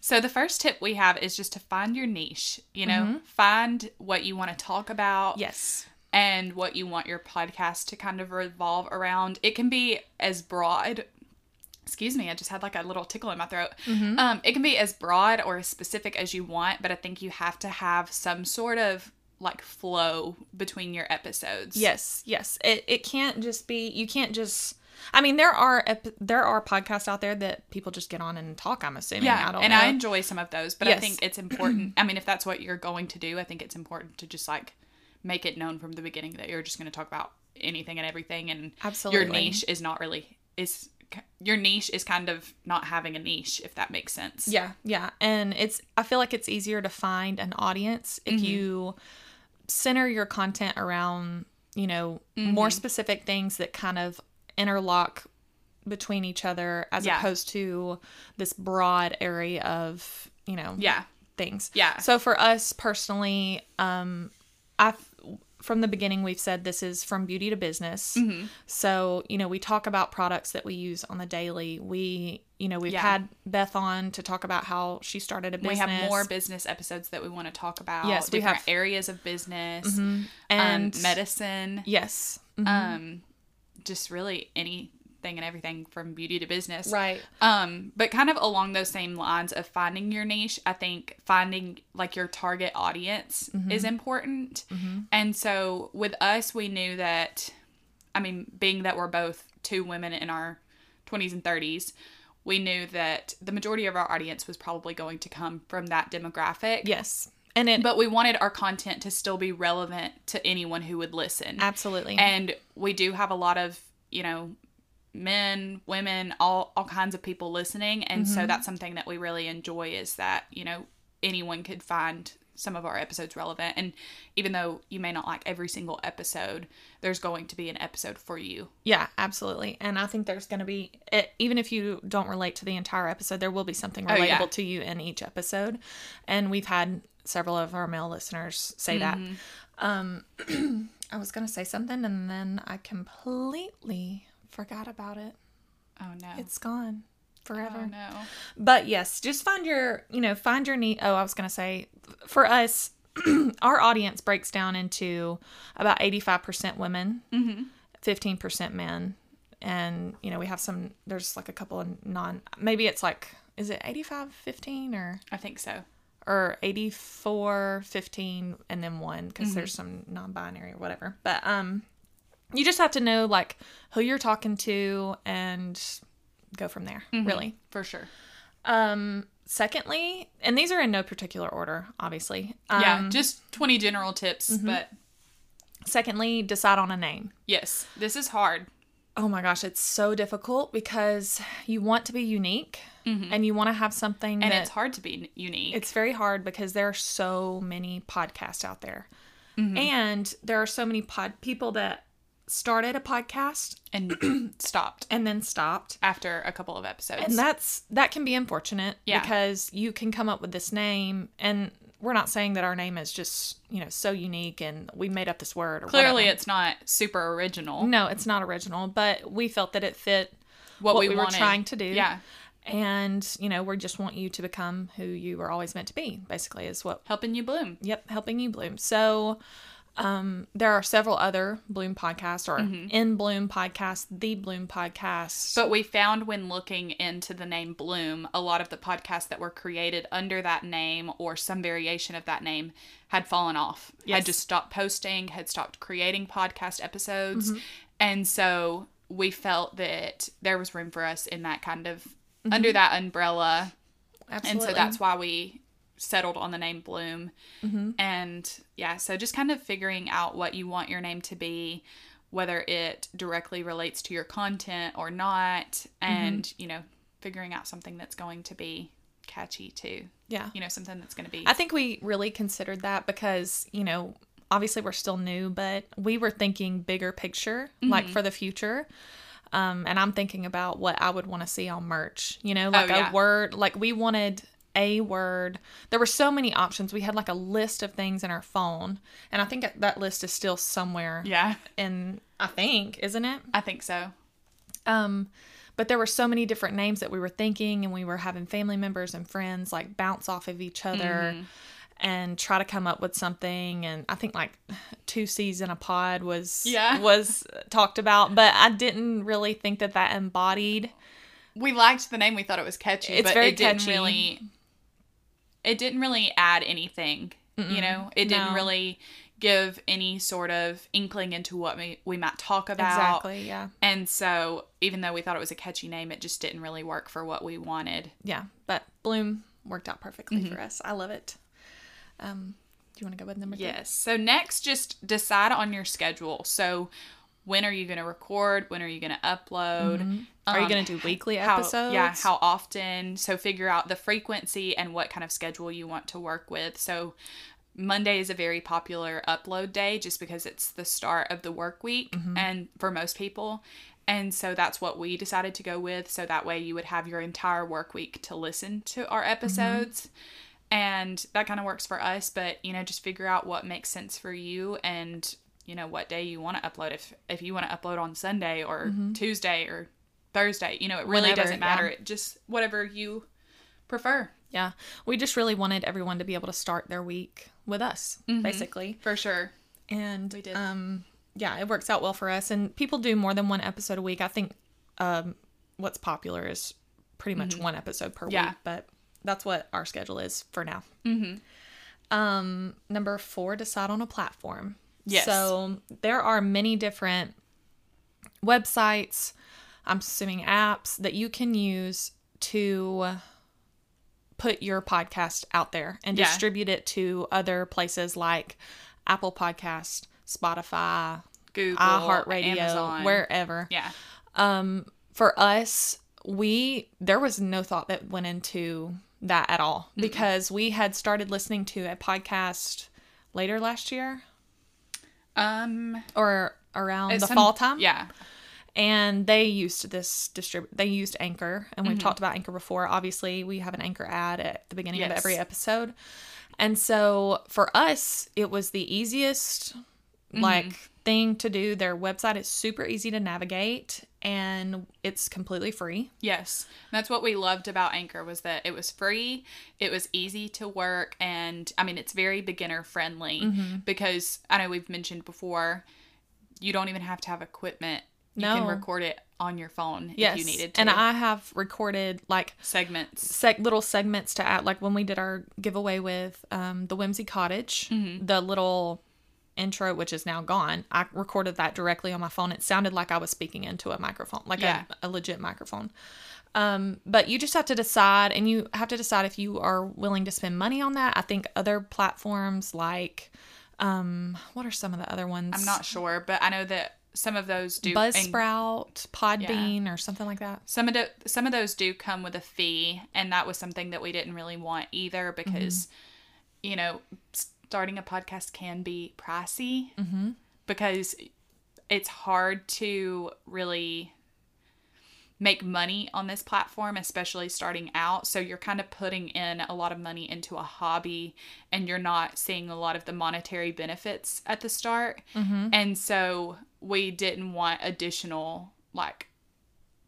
So the first tip we have is just to find your niche. You know, find what you want to talk about. Yes. and what you want your podcast to kind of revolve around. It can be as broad. Excuse me, I just had like a little tickle in my throat. Um, it can be as broad or as specific as you want, but I think you have to have some sort of like flow between your episodes. Yes, yes. It it can't just be you can't just I mean there are ep- there are podcasts out there that people just get on and talk, I'm assuming. Yeah, I and know. I enjoy some of those, but I think it's important. I mean, if that's what you're going to do, I think it's important to just like make it known from the beginning that you're just going to talk about anything and everything, and Absolutely. your niche is not really is your niche is kind of not having a niche, if that makes sense. Yeah, yeah. And it's I feel like it's easier to find an audience if Mm-hmm. you center your content around, you know, Mm-hmm. more specific things that kind of interlock between each other as Yeah. opposed to this broad area of, you know, Yeah. things. Yeah. So for us personally, um I from the beginning we've said this is from beauty to business. Mm-hmm. So, you know, we talk about products that we use on the daily. We, you know, we've Yeah. had Beth on to talk about how she started a business. We have more business episodes that we want to talk about. Yes, we have- Mm-hmm. areas of business, and um, medicine, Yes. Mhm. um, just really anything and everything from beauty to business. right. Um, but kind of along those same lines of finding your niche, I think finding like your target audience Mm-hmm. is important. And so with us, we knew that, I mean, being that we're both two women in our 20s and 30s, we knew that the majority of our audience was probably going to come from that demographic. Yes. And it But we wanted our content to still be relevant to anyone who would listen. absolutely. And we do have a lot of, you know, men, women, all all kinds of people listening, and Mm-hmm. so that's something that we really enjoy is that, you know, anyone could find some of our episodes relevant and even though you may not like every single episode, there's going to be an episode for you. yeah, absolutely. And I think there's going to be even if you don't relate to the entire episode, there will be something relatable Oh, yeah. to you in each episode. And we've had several of our male listeners say that. Mm-hmm. Um I was going to say something and then I completely forgot about it. Oh no. It's gone forever. oh no. But yes, just find your, you know, find your need. Oh, I was going to say for us, our audience breaks down into about 85% women, 15% men. And, you know, we have some, there's like a couple of non, maybe it's like, is it 85, 15 or, I think so. or 84, 15 and then one because there's some non binary or whatever. But, um, you just have to know like who you're talking to and go from there, really. For sure. Um, secondly, and these are in no particular order, obviously. Um, yeah, just 20 general tips, Mm-hmm. but Secondly, decide on a name. yes, this is hard. Oh my gosh, it's so difficult because you want to be unique and you want to have something Mm-hmm. And it's hard to be unique. it's very hard because there are so many podcasts out there. Mm-hmm. And there are so many pod people that started a podcast and stopped and then stopped. after a couple of episodes. And that's that can be unfortunate Yeah. because you can come up with this name and we're not saying that our name is just, you know, so unique and we made up this word or Clearly, whatever. it's not super original. No, it's not original, but we felt that it fit What, what, we, we, were trying to do. Yeah, And, you know, we just want you to become who you were always meant to be, basically, is what, helping you bloom. yep, helping you bloom. So, um, there are several other Bloom podcasts or mm-hmm. In Bloom podcast, The Bloom podcast. But we found when looking into the name Bloom, a lot of the podcasts that were created under that name or some variation of that name had fallen off. Yes. Had just stopped posting, had stopped creating podcast episodes. Mm-hmm. And so we felt that there was room for us in that kind of under mm-hmm. that umbrella. Absolutely. And so that's why we settled on the name Bloom. And yeah, so just kind of figuring out what you want your name to be, whether it directly relates to your content or not, and, you know, figuring out something that's going to be catchy too. yeah. You know, something that's going to be. I think we really considered that because, you know, obviously we're still new, but we were thinking bigger picture, like Mm-hmm. for the future. Um, and I'm thinking about what I would want to see on merch. You know, like Oh, yeah. a word. Like we wanted a word. There were so many options. We had like a list of things in our phone, and I think that list is still somewhere. Yeah, And I think, isn't it? I think so. Um, but there were so many different names that we were thinking, and we were having family members and friends like bounce off of each other Mm-hmm. and try to come up with something. And I think like two C's in a pod was Yeah. was talked about, but I didn't really think that that embodied. We liked the name. We thought it was catchy, It's but very it didn't catchy. really. It didn't really add anything. You know, it didn't really give any sort of inkling into what we we might talk about. Exactly. Yeah. And so, even though we thought it was a catchy name, it just didn't really work for what we wanted. Yeah. But Bloom worked out perfectly Mm-hmm. for us. I love it. Um, do you want to go with number three? Yes. So next, just decide on your schedule. So when are you going to record? When are you going to upload? Mm-hmm. Are you Um, going to do weekly how, episodes? Yeah, how often? So figure out the frequency and what kind of schedule you want to work with. So Monday is a very popular upload day just because it's the start of the work week mm-hmm. and for most people. And so that's what we decided to go with. So that way you would have your entire work week to listen to our mm-hmm. episodes. And that kind of works for us, but you know, just figure out what makes sense for you and you know what day you want to upload. If if you want to upload on Sunday or Tuesday or Thursday, you know, it really Whenever, doesn't matter. yeah. It just whatever you prefer. Yeah. We just really wanted everyone to be able to start their week with us, basically. For sure. and We did. um yeah it works out well for us and people do more than one episode a week i think um what's popular is pretty much one episode per Mm-hmm. Yeah. week but that's what our schedule is for now mm-hmm. um number four decide on a platform Yes. so there are many different websites i'm assuming apps that you can use to put your podcast out there and Yeah. distribute it to other places like Apple Podcast, Spotify, Google, iHeartRadio, Amazon. wherever. Yeah. Um, for us, we there was no thought that went into that at all because we had started listening to a podcast later last year Um. or around the some- fall time. Yeah. and they used this distrib they used anchor and Mm-hmm. we've talked about anchor before obviously we have an anchor ad at the beginning of every episode and so for us it was the easiest Mm-hmm. like thing to do their website is super easy to navigate and it's completely free Yes. That's what we loved about Anchor was that it was free, it was easy to work, and I mean it's very beginner friendly Mm-hmm. because I know we've mentioned before, you don't even have to have equipment. You can No. record it on your phone yes if you needed to. and i have recorded like segments. seg- little segments to add like when we did our giveaway with um, the whimsy cottage Mm-hmm. the little intro which is now gone i recorded that directly on my phone. It sounded like i was speaking into a microphone like Yeah. a, a legit microphone. Um, but you just have to decide and you have to decide if you are willing to spend money on that. I think other platforms like um, what are some of the other ones? I'm not sure, but I know that some of those do buzzsprout podbean or something like that. Some of the, some of those do come with a fee and that was something that we didn't really want either because you know starting a podcast can be pricey mm-hmm. because it's hard to really make money on this platform especially starting out. So you're kind of putting in a lot of money into a hobby and you're not seeing a lot of the monetary benefits at the start. Mm-hmm. And so we didn't want additional like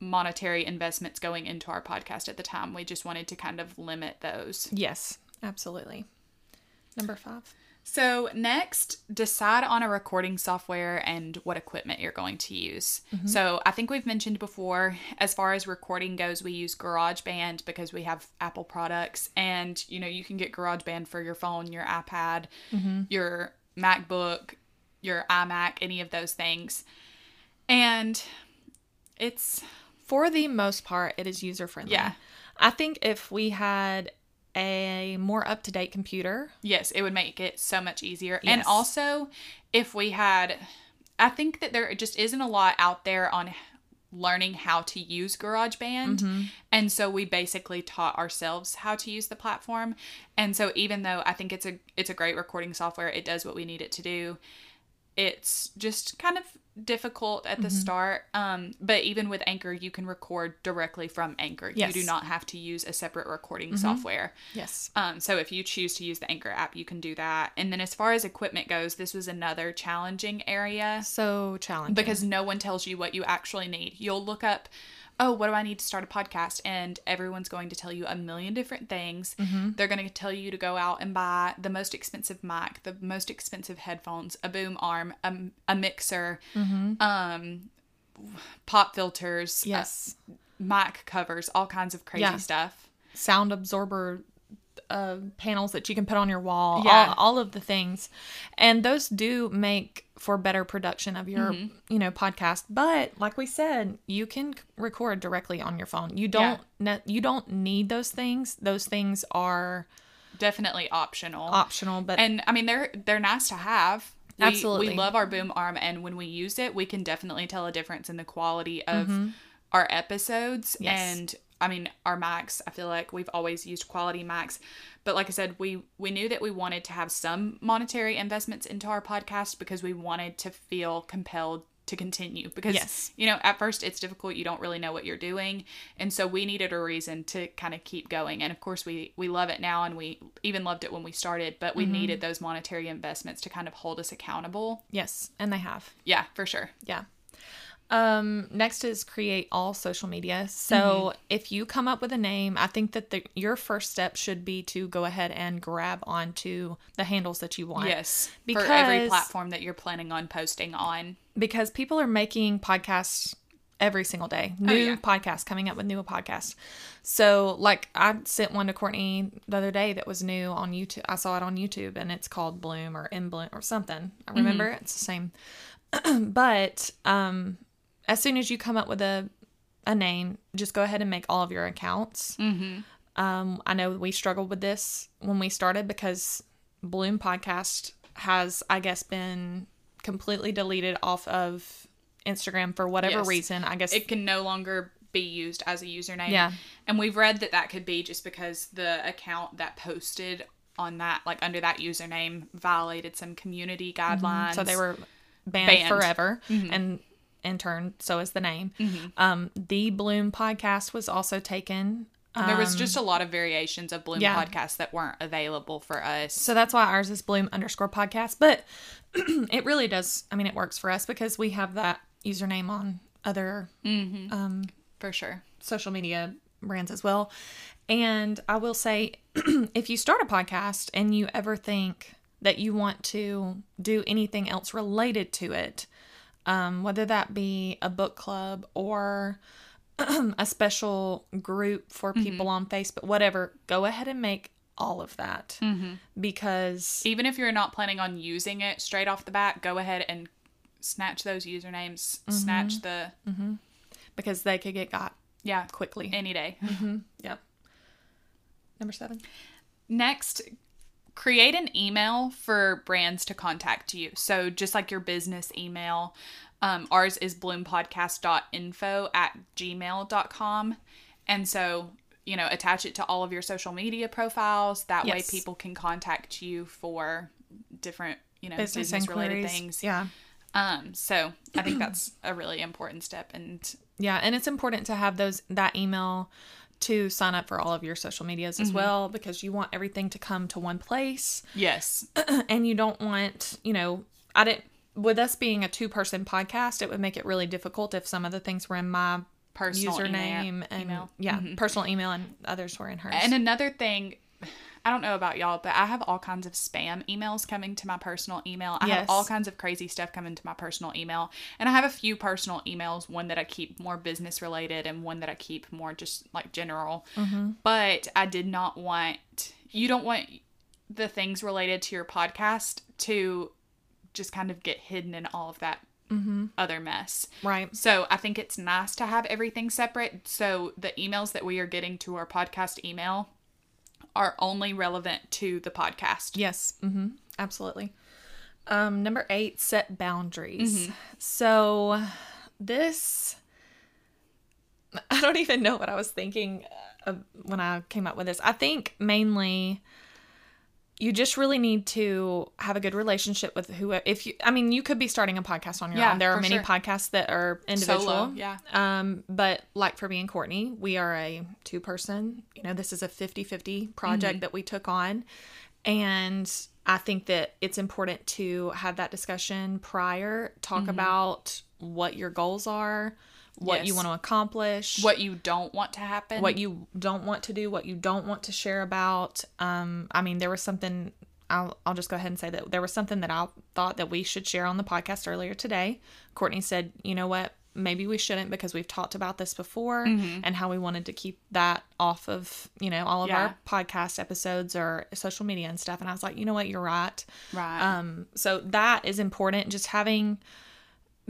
monetary investments going into our podcast at the time. We just wanted to kind of limit those. yes absolutely number five So, next, decide on a recording software and what equipment you're going to use. Mm-hmm. So, I think we've mentioned before, as far as recording goes, we use GarageBand because we have Apple products. And, you know, you can get GarageBand for your phone, your iPad, mm-hmm. your MacBook, your iMac, any of those things. And it's for the most part, it is user friendly. Yeah. I think if we had a more up to date computer, Yes, it would make it so much easier. And also, if we had, I think that there just isn't a lot out there on learning how to use GarageBand. Mm-hmm. And so we basically taught ourselves how to use the platform. And so even though I think it's a it's a great recording software, it does what we need it to do. It's just kind of difficult at the Mm-hmm. start. Um, but even with Anchor, you can record directly from Anchor. Yes. Mm-hmm. You do not have to use a separate recording software. Yes. Um, so if you choose to use the Anchor app, you can do that. And then as far as equipment goes, this was another challenging area So challenging. because no one tells you what you actually need. You'll look up, oh, what do I need to start a podcast? And everyone's going to tell you a million different things. They're going to tell you to go out and buy the most expensive mic, the most expensive headphones, a boom arm, a, a mixer, um, pop filters, uh, yes. mic covers, all kinds of crazy Yeah. stuff. sound absorber uh, panels that you can put on your wall, Yeah. all, all of the things. And those do make for better production of your, Mm-hmm. you know, podcast. But like we said, you can record directly on your phone. You don't ne- you don't need those things. Those things are Definitely optional. optional, but and I mean they're they're nice to have. We, Absolutely. we love our boom arm, and when we use it, we can definitely tell a difference in the quality of our episodes. Mm-hmm. Yes. And I mean our mics. I feel like we've always used quality mics, but like I said, we we knew that we wanted to have some monetary investments into our podcast because we wanted to feel compelled to continue because Yes. you know at first it's difficult you don't really know what you're doing and so we needed a reason to kind of keep going and of course we we love it now and we even loved it when we started but Mm-hmm. we needed those monetary investments to kind of hold us accountable yes, and they have. yeah for sure Yeah. Um, next is create all social media. So Mm-hmm. if you come up with a name, I think that the, your first step should be to go ahead and grab onto the handles that you want. yes for every platform that you're planning on posting on Because people are making podcasts every single day. New Oh, yeah. podcasts coming up with new podcasts. So like I sent one to Courtney the other day that was new on YouTube. I saw it on YouTube and it's called Bloom or In Bloom or something. I remember Mm-hmm. it's the same. but um as soon as you come up with a a name, just go ahead and make all of your accounts. Mm-hmm. Um, I know we struggled with this when we started because Bloom Podcast has, I guess, been completely deleted off of Instagram for whatever Yes. reason. I guess it can no longer be used as a username Yeah. and we've read that that could be just because the account that posted on that like under that username violated some community guidelines Mm-hmm. so they were banned, Banned. forever, and in turn, so is the name. Um, the Bloom Podcast was also taken. there was just a lot of variations of bloom Um, yeah. podcasts that weren't available for us So that's why ours is Bloom underscore podcast. But it really does. I mean, it works for us because we have that username on other um for sure social media brands as well. And I will say, if you start a podcast and you ever think that you want to do anything else related to it, um, whether that be a book club or a special group for people on Facebook, whatever, go ahead and make all of that because even if you're not planning on using it straight off the bat go ahead and snatch those usernames Mm-hmm. snatch the because they could get got yeah quickly. any day Yep. Number seven. Next, create an email for brands to contact you. So just like your business email, um, ours is bloompodcast.info at gmail.com. And so, you know, attach it to all of your social media profiles. That way people can contact you for different, you know, Business, business, related things. Yeah. Um, so I think that's a really important step. And Yeah, and it's important to have those that email to sign up for all of your social medias as mm-hmm. well because you want everything to come to one place yes, and you don't want, you know, I didn't with us being a two-person podcast, it would make it really difficult if some of the things were in my personal username email, and email. yeah, mm-hmm. personal email and others were in hers. And another thing, I don't know about y'all, but I have all kinds of spam emails coming to my personal email. I Yes. have all kinds of crazy stuff coming to my personal email. And I have a few personal emails, one that I keep more business related and one that I keep more just like general. Mm-hmm. But I did not want, you don't want the things related to your podcast to just kind of get hidden in all of that mm-hmm. other mess. right. So I think it's nice to have everything separate. So the emails that we are getting to our podcast email are only relevant to the podcast. Yes. hmm Absolutely. Um, number eight, set boundaries. So this, I don't even know what I was thinking of when I came up with this. I think mainly you just really need to have a good relationship with who if you i mean you could be starting a podcast on your Yeah, own there are many sure. podcasts that are individual Solo, yeah. um but like for me and courtney we are a two person you know this is a 50-50 project Mm-hmm. that we took on and i think that it's important to have that discussion prior talk Mm-hmm. about what your goals are what you want to accomplish What you don't want to happen. what you don't want to do, what you don't want to share about. Um, I mean, there was something. I'll, I'll just go ahead and say that there was something that I thought that we should share on the podcast earlier today. Courtney said, "You know what? Maybe we shouldn't because we've talked about this before and how we wanted to keep that off of you know all of Yeah. our podcast episodes or social media and stuff." And I was like, "You know what? You're right." right. Um, so that is important. Just having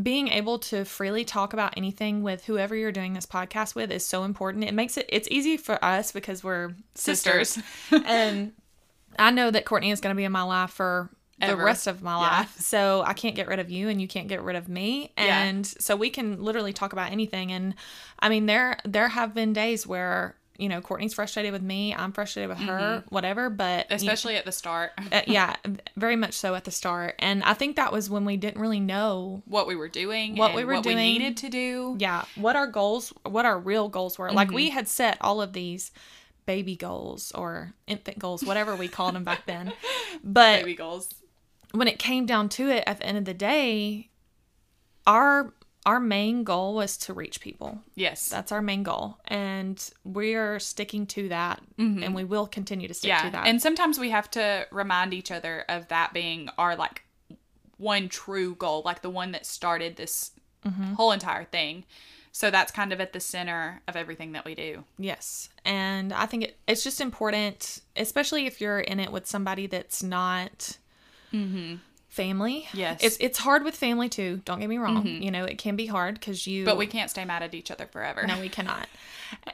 being able to freely talk about anything with whoever you're doing this podcast with is so important. It makes it it's easy for us because we're sisters. Sisters. and I know that Courtney is going to be in my life for the rest of my Yeah. life. So I can't get rid of you and you can't get rid of me. Yeah. And so we can literally talk about anything and I mean there there have been days where you know Courtney's frustrated with me, I'm frustrated with her, whatever, but you- Especially at the start. uh, yeah, very much so at the start. And I think that was when we didn't really know, what we were doing. What and we were what doing. we needed to do. yeah, what our goals, what our real goals were. Like Mm-hmm. we had set all of these baby goals or infant goals, whatever we called them back then. But Baby goals. when it came down to it, at the end of the day, our our main goal was to reach people. Yes. That's our main goal, and we are sticking to that, and we will continue to stick Mm-hmm. yeah. to that. And sometimes we have to remind each other of that being our like one true goal, like the one that started this Mm-hmm. whole entire thing. So that's kind of at the center of everything that we do. Yes. And I think it, it's just important, especially if you're in it with somebody that's not family. Mm-hmm. Yes. It's, it's hard with family too. Don't get me wrong. You know, it can be hard because you. But we can't stay mad at each other forever. No, we cannot.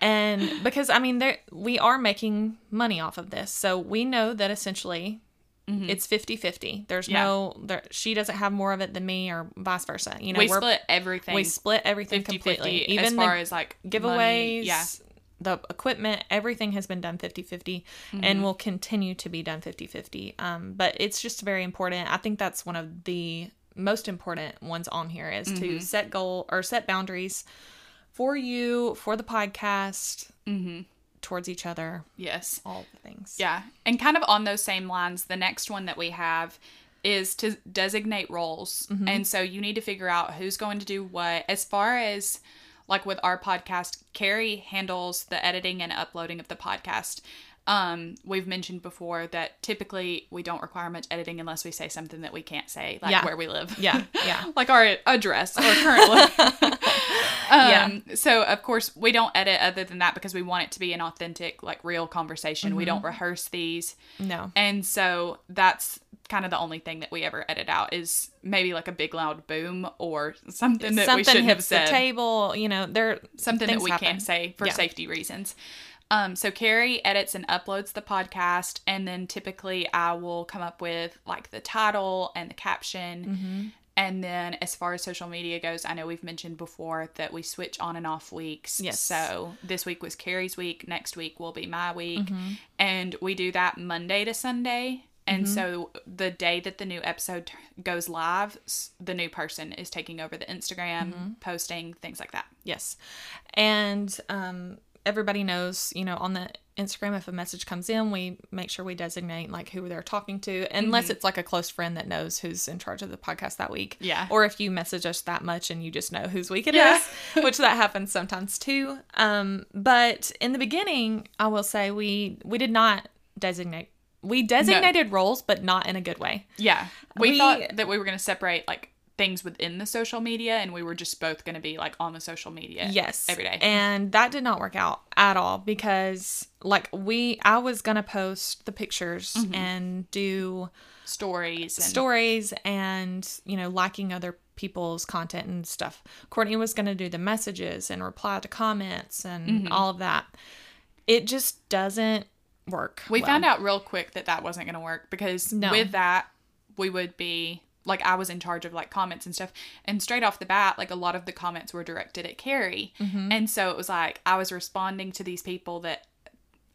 And because, I mean, there we are making money off of this. So we know that essentially. It's 50 50. There's Mm-hmm. Yeah. no, there, she doesn't have more of it than me or vice versa. You know, we split everything. we split everything completely. Even as far the, as like giveaways, money. Yeah. The equipment, everything has been done 50 50 Mm-hmm. and will continue to be done 50 50. Um, but it's just very important. I think that's one of the most important ones on here is Mm-hmm. to set goal or set boundaries for you, for the podcast, Mm-hmm. towards each other, Yes. all the things. Yeah. And kind of on those same lines, the next one that we have is to designate roles. Mm-hmm. And so you need to figure out who's going to do what. As far as like with our podcast, Carrie handles the editing and uploading of the podcast. Um, we've mentioned before that typically we don't require much editing unless we say something that we can't say, like Yeah. where we live. Yeah, yeah. like our address or currently. Yeah. Um, so of course we don't edit other than that because we want it to be an authentic, like real conversation. We Mm-hmm. don't rehearse these. No. And so that's kind of the only thing that we ever edit out is maybe like a big loud boom or something that we Something shouldn't have hits said. the table, you know, there something that we happen. can't say for Yeah. safety reasons. Um, so Carrie edits and uploads the podcast, and then typically I will come up with like the title and the caption. Mm-hmm. And then as far as social media goes, I know we've mentioned before that we switch on and off weeks. Yes. So this week was Carrie's week, next week will be my week. Mm-hmm. And we do that Monday to Sunday. And so the day that the new episode goes live, the new person is taking over the Instagram, Mm-hmm. posting, things like that. Yes. And um, everybody knows, you know, on the Instagram, if a message comes in, we make sure we designate like who they're talking to, unless it's like a close friend that knows who's in charge of the podcast that week. Yeah. Or if you message us that much and you just know whose week it is, Yeah. which that happens sometimes too. Um, but in the beginning, I will say we we did not designate. We designated roles, but not in a good way. Yeah. We, We- thought that we were going to separate like things within the social media and we were just both going to be like on the social media Yes. every day. And that did not work out at all because like we I was going to post the pictures Mm-hmm. and do stories and stories and you know liking other people's content and stuff. Courtney was going to do the messages and reply to comments and Mm-hmm. all of that. It just doesn't work. we well. found out real quick that that wasn't going to work because No. with that we would be like I was in charge of like comments and stuff and straight off the bat like a lot of the comments were directed at Carrie Mm-hmm. and so it was like I was responding to these people that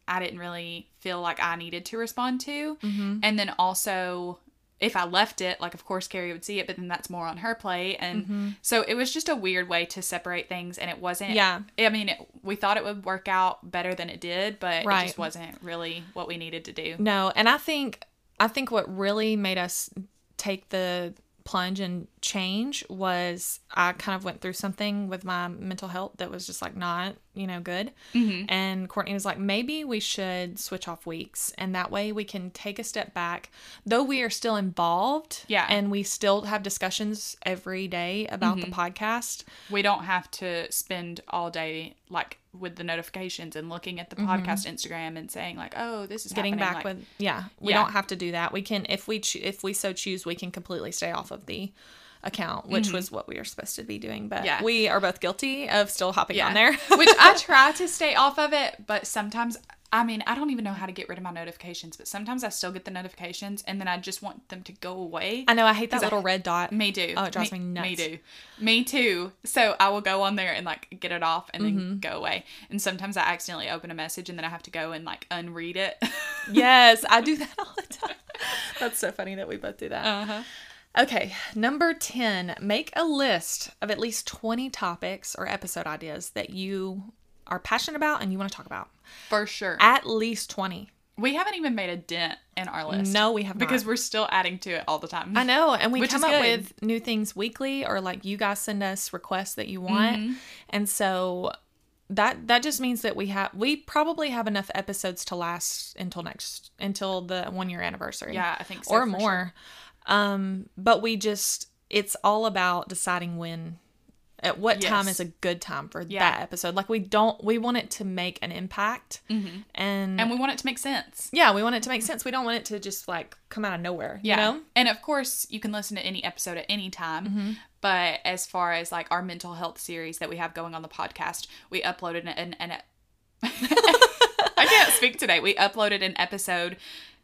I didn't really feel like I needed to respond to. Mm-hmm. And then also, if I left it, like, of course, Carrie would see it, but then that's more on her plate. And so it was just a weird way to separate things. And it wasn't, Yeah. I mean, it, we thought it would work out better than it did, but it just wasn't really what we needed to do. No, and I think I think what really made us take the plunge and change was I kind of went through something with my mental health that was just like not, you know, good. Mm-hmm. And Courtney was like, maybe we should switch off weeks. And that way we can take a step back, though we are still involved. Yeah. And we still have discussions every day about Mm-hmm. the podcast. We don't have to spend all day, like, with the notifications and looking at the podcast Instagram and saying, like, oh, this is Mm-hmm. Getting happening. back like, with, yeah, we Yeah. don't have to do that. We can, if we, cho- if we so choose, we can completely stay off of the account, which was what we were supposed to be doing. But Mm-hmm. Yeah. we are both guilty of still hopping Yeah. on there. Which I try to stay off of it, but sometimes I mean, I don't even know how to get rid of my notifications, but sometimes I still get the notifications and then I just want them to go away. I know I hate that 'Cause I- little red dot. me too. Oh, it drives me nuts. Me too. Me too. So I will go on there and like get it off and then Mm-hmm. go away. And sometimes I accidentally open a message and then I have to go and like unread it. yes, I do that all the time. That's so funny that we both do that. uh-huh. Okay, number 10, make a list of at least 20 topics or episode ideas that you are passionate about and you want to talk about. For sure. At least 20. We haven't even made a dent in our list. No, we have Because not. we're still adding to it all the time. I know, and we Which come up good. with new things weekly, or like you guys send us requests that you want, Mm-hmm. and so that that just means that we have we probably have enough episodes to last until next until the one year anniversary. Yeah, I think so. or more. sure. Um, but we just it's all about deciding when at what time is a good time for Yeah. that episode. Like we don't we want it to make an impact, and And we want it to make sense. yeah, we want it to make sense. We don't want it to just like come out of nowhere. Yeah. You know. And of course, you can listen to any episode at any time. But as far as like our mental health series that we have going on the podcast, we uploaded an, an, an I can't speak today. We uploaded an episode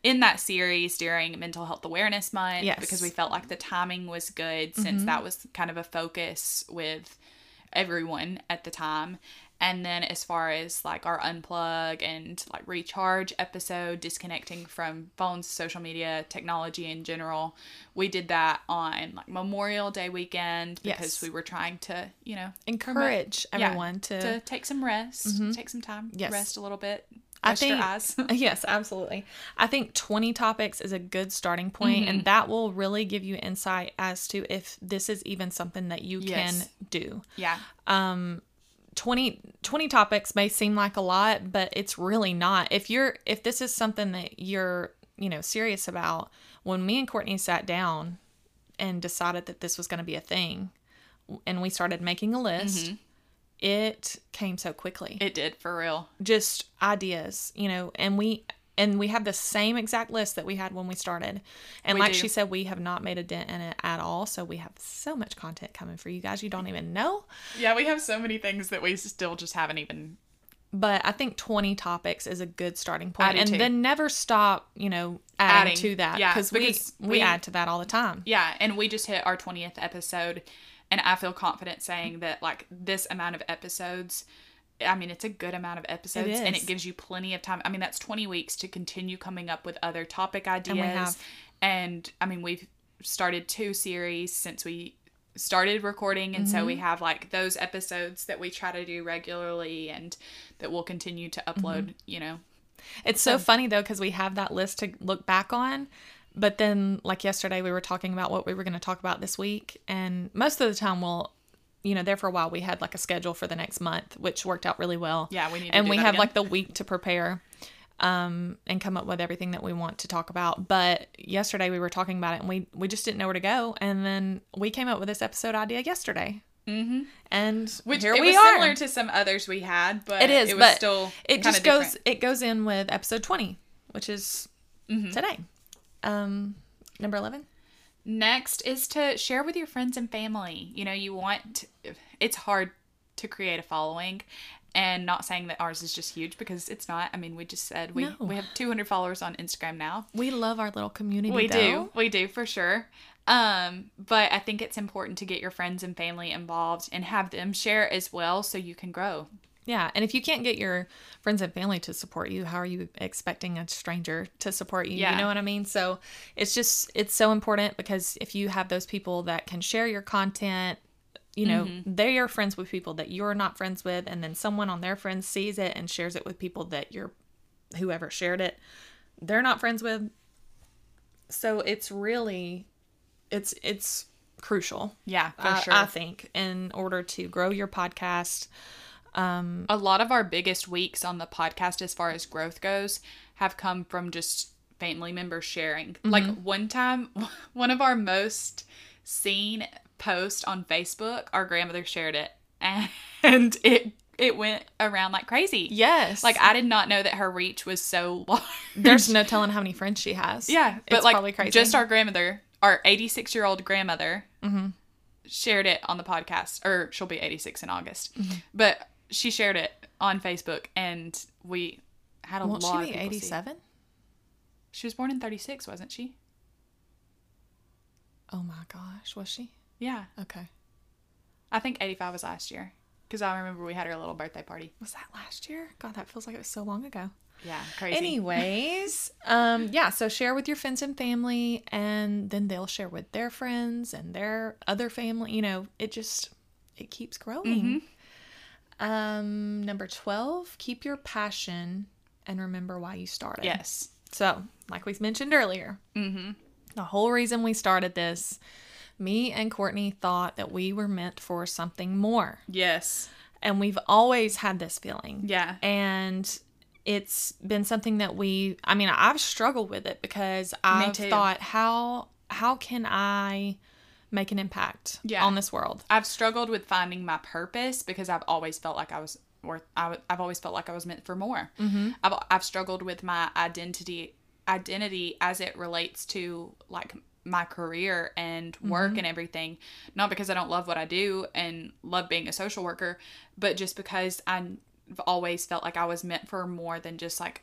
in that series during Mental Health Awareness Month Yes. because we felt like the timing was good since mm-hmm. that was kind of a focus with everyone at the time. And then as far as like our unplug and like recharge episode, disconnecting from phones, social media, technology in general, we did that on like Memorial Day weekend because Yes. we were trying to, you know, Encourage yeah, everyone to to take some rest, mm-hmm. take some time, Yes. rest a little bit, I think- eyes. yes, absolutely. I think 20 topics is a good starting point, Mm-hmm. and that will really give you insight as to if this is even something that you Yes. can do. yeah. 20, 20 topics may seem like a lot, but it's really not. If you're if this is something that you're, you know, serious about, when me and Courtney sat down and decided that this was going to be a thing and we started making a list, it came so quickly It did for real. just ideas, you know, and we and we have the same exact list that we had when we started. And We like do. she said, we have not made a dent in it at all. So we have so much content coming for you guys. You don't even know. Yeah, we have so many things that we still just haven't even. But I think 20 topics is a good starting point. And too. then never stop, you know, adding, Adding. to that. Yeah, Cause we, because we we- add to that all the time. Yeah, and we just hit our 20th episode, and I feel confident saying that, like, this amount of episodes. I mean, it's a good amount of episodes, and it gives you plenty of time. I mean, that's 20 weeks to continue coming up with other topic ideas. have. And, I mean, we've started two series since we started recording, and so we Mm-hmm. have like those episodes that we try to do regularly and that we'll continue to upload, Mm-hmm. you know. It's so funny though because we have that list to look back on, but then like yesterday we were talking about what we were going to talk about this week, and most of the time we'll, you know, there for a while we had like a schedule for the next month, which worked out really well. Yeah, we need and we have again. like the week to prepare, um, and come up with everything that we want to talk about. But yesterday we were talking about it, and we we just didn't know where to go, and then we came up with this episode idea yesterday. Mm-hmm. And Which here it we was are. similar to some others we had, but It is, it was but still it just goes different. it goes in with episode 20 which is Mm-hmm. today um number 11 Next is to share with your friends and family. You know, you want it's hard to create a following and not saying that ours is just huge because it's not. I mean, we just said we No. we have 200 followers on Instagram now. we love our little community We though. do. We do for sure. Um, but I think it's important to get your friends and family involved and have them share as well so you can grow. Yeah, and if you can't get your friends and family to support you, how are you expecting a stranger to support you? Yeah. You know what I mean? So it's just it's so important because if you have those people that can share your content, you know, Mm-hmm. they are friends with people that you're not friends with, and then someone on their friends sees it and shares it with people that you're whoever shared it, they're not friends with. So it's really it's it's crucial. Yeah, for I, sure. I think in order to grow your podcast. Um, a lot of our biggest weeks on the podcast as far as growth goes have come from just family members sharing. Mm-hmm. Like one time one of our most seen posts on facebook our grandmother shared it. And it it went around like crazy. Yes. like i did not know that her reach was so large. There's no telling how many friends she has. yeah but it's like probably crazy. just our grandmother our 86 year old grandmother mm-hmm. shared it on the podcast or she'll be 86 in august. Mm-hmm. But she shared it on facebook and we had a Won't lot she of be it. 87? she was born in 36 wasn't she Oh my gosh, was she? yeah Okay. i think 85 was last year because i remember we had her little birthday party Was that last year? God, that feels like it was so long ago. yeah crazy Anyways, um, yeah, so share with your friends and family, and then they'll share with their friends and their other family. You know, it just it keeps growing. Um, number twelve, keep your passion and remember why you started. yes So, like we mentioned earlier, mm-hmm. the whole reason we started this, me and Courtney thought that we were meant for something more. yes And we've always had this feeling. yeah And it's been something that we I mean, I've struggled with it because I've thought how how can I make an impact Yeah. on this world? I've struggled with finding my purpose because I've always felt like I was worth. I, w- I've always felt like I was meant for more. Mm-hmm. I've I've struggled with my identity identity as it relates to like my career and work and everything. Not because I don't love what I do and love being a social worker, but just because I've always felt like I was meant for more than just like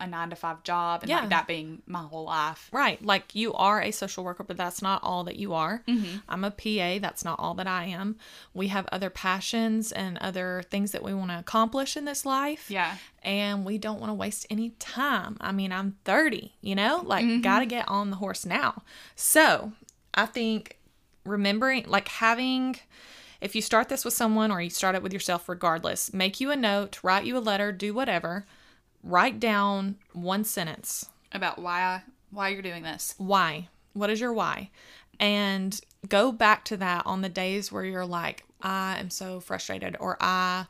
a nine to five job and Yeah. like that being my whole life. Right. Like you are a social worker, but that's not all that you are. Mm-hmm. I'm a PA. That's not all that I am. We have other passions and other things that we want to accomplish in this life. Yeah. And we don't want to waste any time. I mean, I'm 30, you know, like, Mm-hmm. got to get on the horse now. So I think remembering, like, having. If you start this with someone or you start it with yourself, regardless, make you a note, write you a letter, do whatever. Write down one sentence About why why you're doing this. why what is your why and go back to that on the days where you're like i am so frustrated or i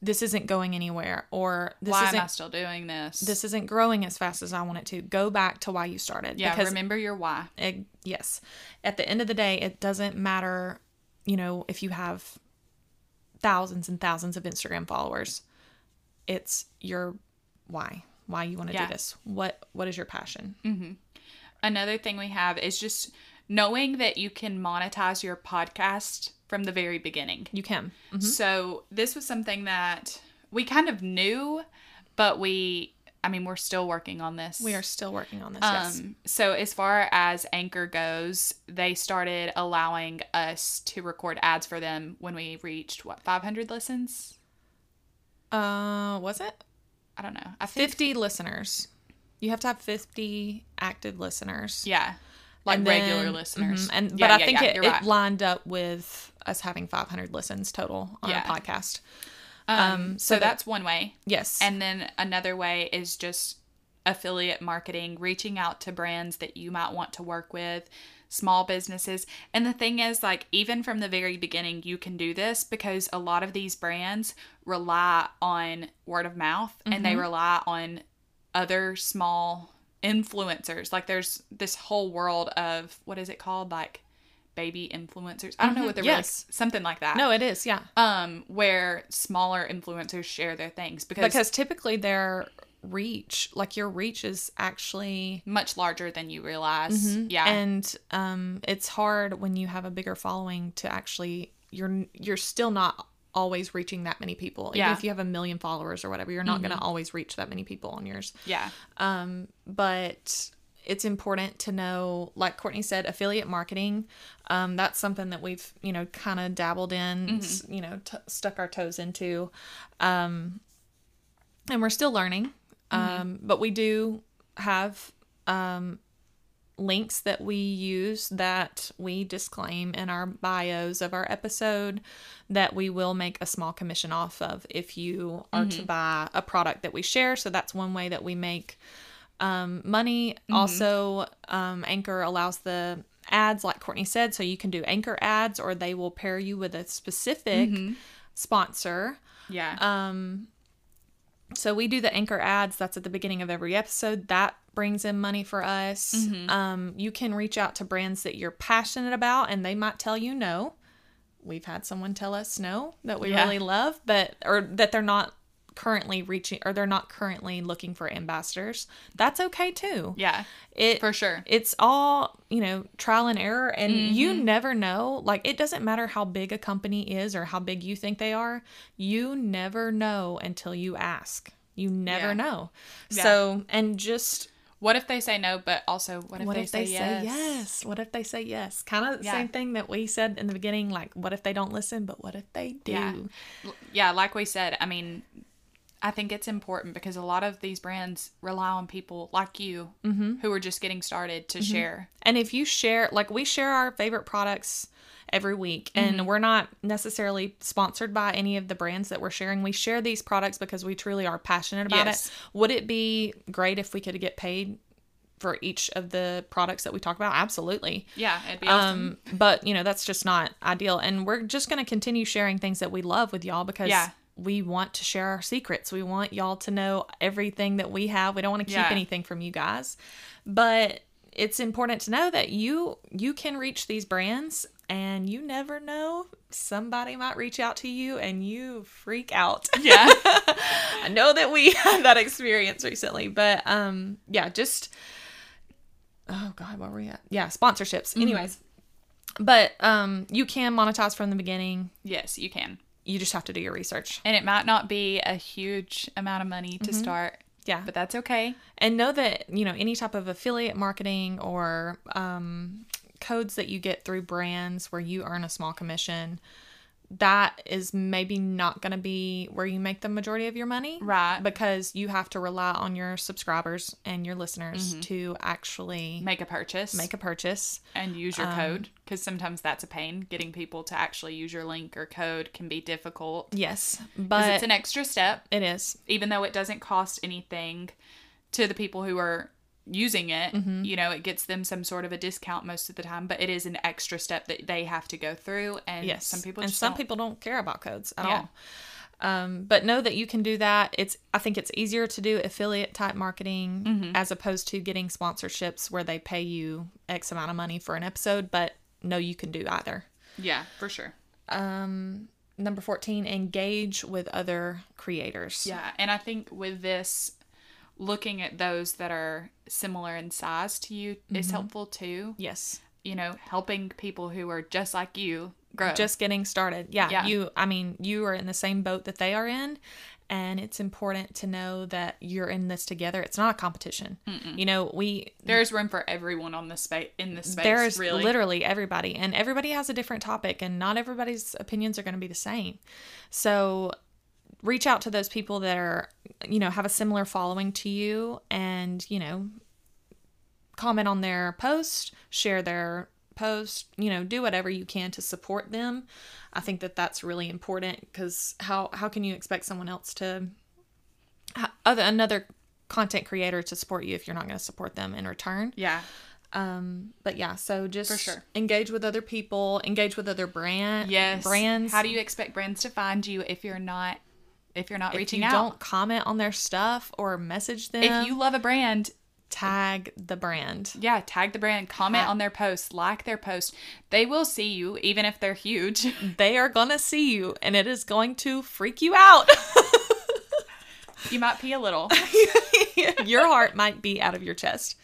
this isn't going anywhere or this why isn't am I still doing this? this isn't growing as fast as i want it to go back to why you started yeah, because remember your why. it, yes at the end of the day it doesn't matter you know if you have thousands and thousands of instagram followers it's your why why you want to Yeah. do this what what is your passion Another thing we have is just knowing that you can monetize your podcast from the very beginning. you can So this was something that we kind of knew, but we I mean, we're still working on this. We are still working on this. yes. Um, so as far as Anchor goes, they started allowing us to record ads for them when we reached what 500 listens. Uh, was it I don't know. I think fifty listeners? You have to have fifty active listeners. yeah, like And regular then- listeners. mhm, And Yeah, but I yeah, think yeah, it, it right. lined up with us having five hundred listens total on Yeah. our podcast. um, so, so that- that's one way. Yes. And then another way is just affiliate marketing, reaching out to brands that you might want to work with, small businesses. And the thing is, like, even from the very beginning, you can do this because a lot of these brands rely on word of mouth and they rely on other small influencers. Like, there's this whole world of what is it called? Like, baby influencers. I don't know what they're Yes. really something like that. no, it is. Yeah. Um, where smaller influencers share their things because Because typically their reach, like your reach, is actually much larger than you realize. Yeah. and um, it's hard when you have a bigger following to actually you're you're still not always reaching that many people. Even Yeah. if you have a million followers or whatever, you're not going to always reach that many people on yours. yeah. Um, but it's important to know, like Courtney said, affiliate marketing. Um, that's something that we've, you know, kind of dabbled in, s- you know, t- stuck our toes into. Um, and we're still learning. Um, but we do have um, links that we use that we disclaim in our bios of our episode that we will make a small commission off of if you are to buy a product that we share. So that's one way that we make um, money. Also, um, Anchor allows the ads, like Courtney said, so you can do Anchor ads or they will pair you with a specific sponsor. Yeah. Um, so we do the anchor ads. That's at the beginning of every episode. That brings in money for us. Um, you can reach out to brands that you're passionate about, and they might tell you no. We've had someone tell us no that we Yeah. really love, but or that they're not currently reaching or they're not currently looking for ambassadors. That's okay too. yeah. It For sure. it's all you know trial and error and you mm-hmm. never know like it doesn't matter how big a company is or how big you think they are you never know until you ask you never Yeah. know Yeah. so and just What if they say no, but also what if what they, if they say, say yes? yes what if they say yes kind of the Yeah. same thing that we said in the beginning like what if they don't listen but what if they do Yeah. Yeah, like we said, I mean, I think it's important because a lot of these brands rely on people like you Mm-hmm. who are just getting started to share. And if you share, like we share our favorite products every week, Mm-hmm. and we're not necessarily sponsored by any of the brands that we're sharing. We share these products because we truly are passionate about Yes. it. Would it be great if we could get paid for each of the products that we talk about? Absolutely. Yeah, it'd be awesome. Um, but you know that's just not ideal, and we're just going to continue sharing things that we love with y'all because Yeah. We want to share our secrets. We want y'all to know everything that we have. We don't want to keep Yeah. anything from you guys, but it's important to know that you you can reach these brands, and you never know somebody might reach out to you and you freak out. yeah. I know that we had that experience recently, but um, yeah, just oh god, where were we at? Yeah, sponsorships. Mm-hmm. Anyways, but um, you can monetize from the beginning. yes, you can. You just have to do your research. And it might not be a huge amount of money to start, Yeah, but that's okay. and know that you know any type of affiliate marketing or um, codes that you get through brands where you earn a small commission. That is maybe not going to be where you make the majority of your money. Right. because you have to rely on your subscribers and your listeners Mm-hmm. to actually Make a purchase make a purchase. and use your code because sometimes that's a pain. Getting people to actually use your link or code can be difficult Yes, but it's an extra step. it is. even though it doesn't cost anything to the people who are using it, Mm-hmm. you know, it gets them some sort of a discount most of the time, but it is an extra step that they have to go through. And Yes, some people and just some don't. people don't care about codes at Yeah. all. Um, but know that you can do that. It's I think it's easier to do affiliate type marketing Mm-hmm. as opposed to getting sponsorships where they pay you X amount of money for an episode. But no, you can do either. Yeah, for sure. Um, number fourteen, engage with other creators. Yeah. And I think with this, looking at those that are similar in size to you Mm-hmm. is helpful too. Yes. You know, helping people who are just like you grow. just getting started. Yeah, Yeah. you I mean, you are in the same boat that they are in and it's important to know that you're in this together. It's not a competition. You know, we there's room for everyone on this space in this space. there's really. literally everybody and everybody has a different topic and not everybody's opinions are going to be the same. So reach out to those people that are you know have a similar following to you and you know comment on their post share their post you know do whatever you can to support them i think that that's really important because how how can you expect someone else to other another content creator to support you if you're not going to support them in return yeah. um but yeah so just For sure. engage with other people engage with other brand Yes. brands How do you expect brands to find you if you're not if you're not if reaching you out? don't comment on their stuff or message them if you love a brand, tag the brand yeah, tag the brand, comment Ha- on their post, like their post. They will see you even if they're huge. they are gonna see you and it is going to freak you out you might pee a little. your heart might be out of your chest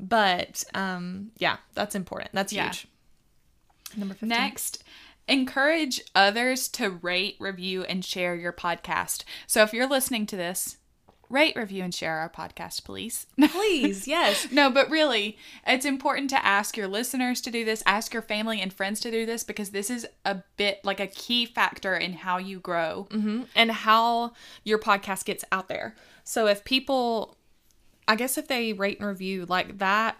but um yeah that's important that's Yeah. huge number 15 Next, encourage others to rate, review, and share your podcast. So if you're listening to this, rate, review, and share our podcast, please. Please, yes. no, but really, it's important to ask your listeners to do this, ask your family and friends to do this because this is a bit like a key factor in how you grow. hmm And how your podcast gets out there. So if people, I guess if they rate and review, like that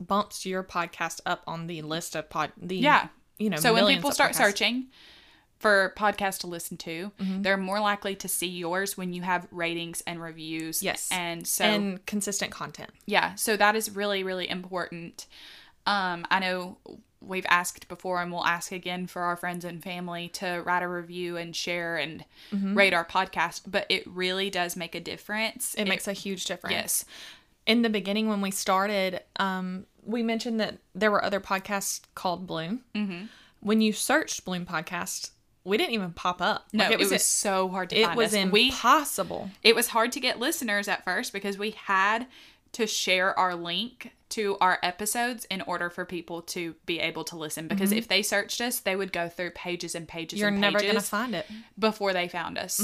bumps your podcast up on the list of pod, the, Yeah. You know, So when people start podcasts. searching for podcasts to listen to, Mm-hmm. they're more likely to see yours when you have ratings and reviews. Yes. And so and consistent content. yeah, so that is really really important. Um I know we've asked before and we'll ask again for our friends and family to write a review and share and Mm-hmm. rate our podcast, but it really does make a difference. It makes a huge difference. Yes. In the beginning, when we started, um, we mentioned that there were other podcasts called Bloom. Mm-hmm. When you searched Bloom Podcast, we didn't even pop up. No, Like, it was, so hard to it find was us. We impossible. it was hard to get listeners at first because we had to share our link to our episodes in order for people to be able to listen because if they searched us they would go through pages and pages Mm-hmm. You're and never going to find it. before they found us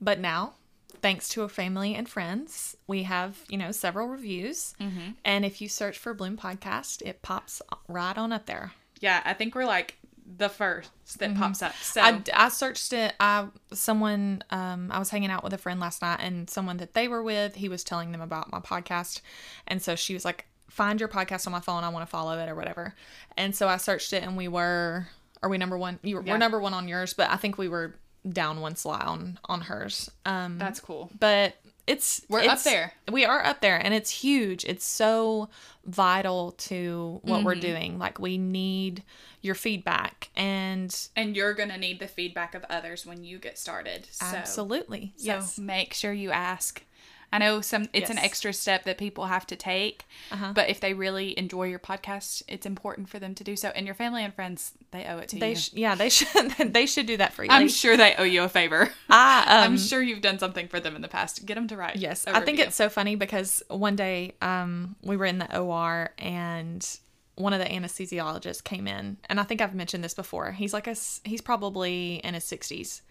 But now, thanks to a family and friends, we have, you know, several reviews. Mm-hmm. And if you search for Bloom Podcast, it pops right on up there. yeah i think we're like the first that pops up so I, I searched it. I someone um I was hanging out with a friend last night and someone that they were with, he was telling them about my podcast. And so she was like, "Find your podcast on my phone. I want to follow it or whatever." And so I searched it and we were are we number 1? You were, Yeah. we're number 1 on yours, but I think we were down one slot on on hers. Um that's cool but it's We're up there. We are up there, and it's huge. It's so vital to what we're doing. Like we need your feedback, and and you're gonna need the feedback of others when you get started so absolutely, so yes, make sure you ask I know some it's an extra step that people have to take, Uh-huh. but if they really enjoy your podcast, it's important for them to do so. And your family and friends, they owe it to they you. sh- yeah they should they should do that for you. I'm sure they owe you a favor. I um, I'm sure you've done something for them in the past. Get them to write. Yes, I think it's so funny because one day um, we were in the OR and one of the anesthesiologists came in, and I think I've mentioned this before. He's like a he's probably in his sixties,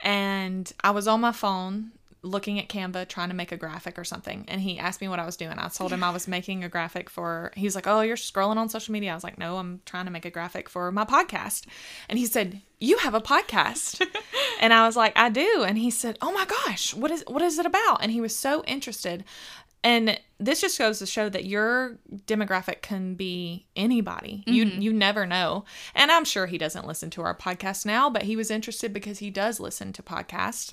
and I was on my phone looking at Canva trying to make a graphic or something, and he asked me what I was doing. I told him I was making a graphic for. he's like, "Oh, you're scrolling on social media." I was like, "No, I'm trying to make a graphic for my podcast," and he said, "You have a podcast." And I was like, I do. And he said, Oh my gosh, what is what is it about? And he was so interested. And this just goes to show that your demographic can be anybody. You mm-hmm. you never know. And I'm sure he doesn't listen to our podcast now, but he was interested because he does listen to podcasts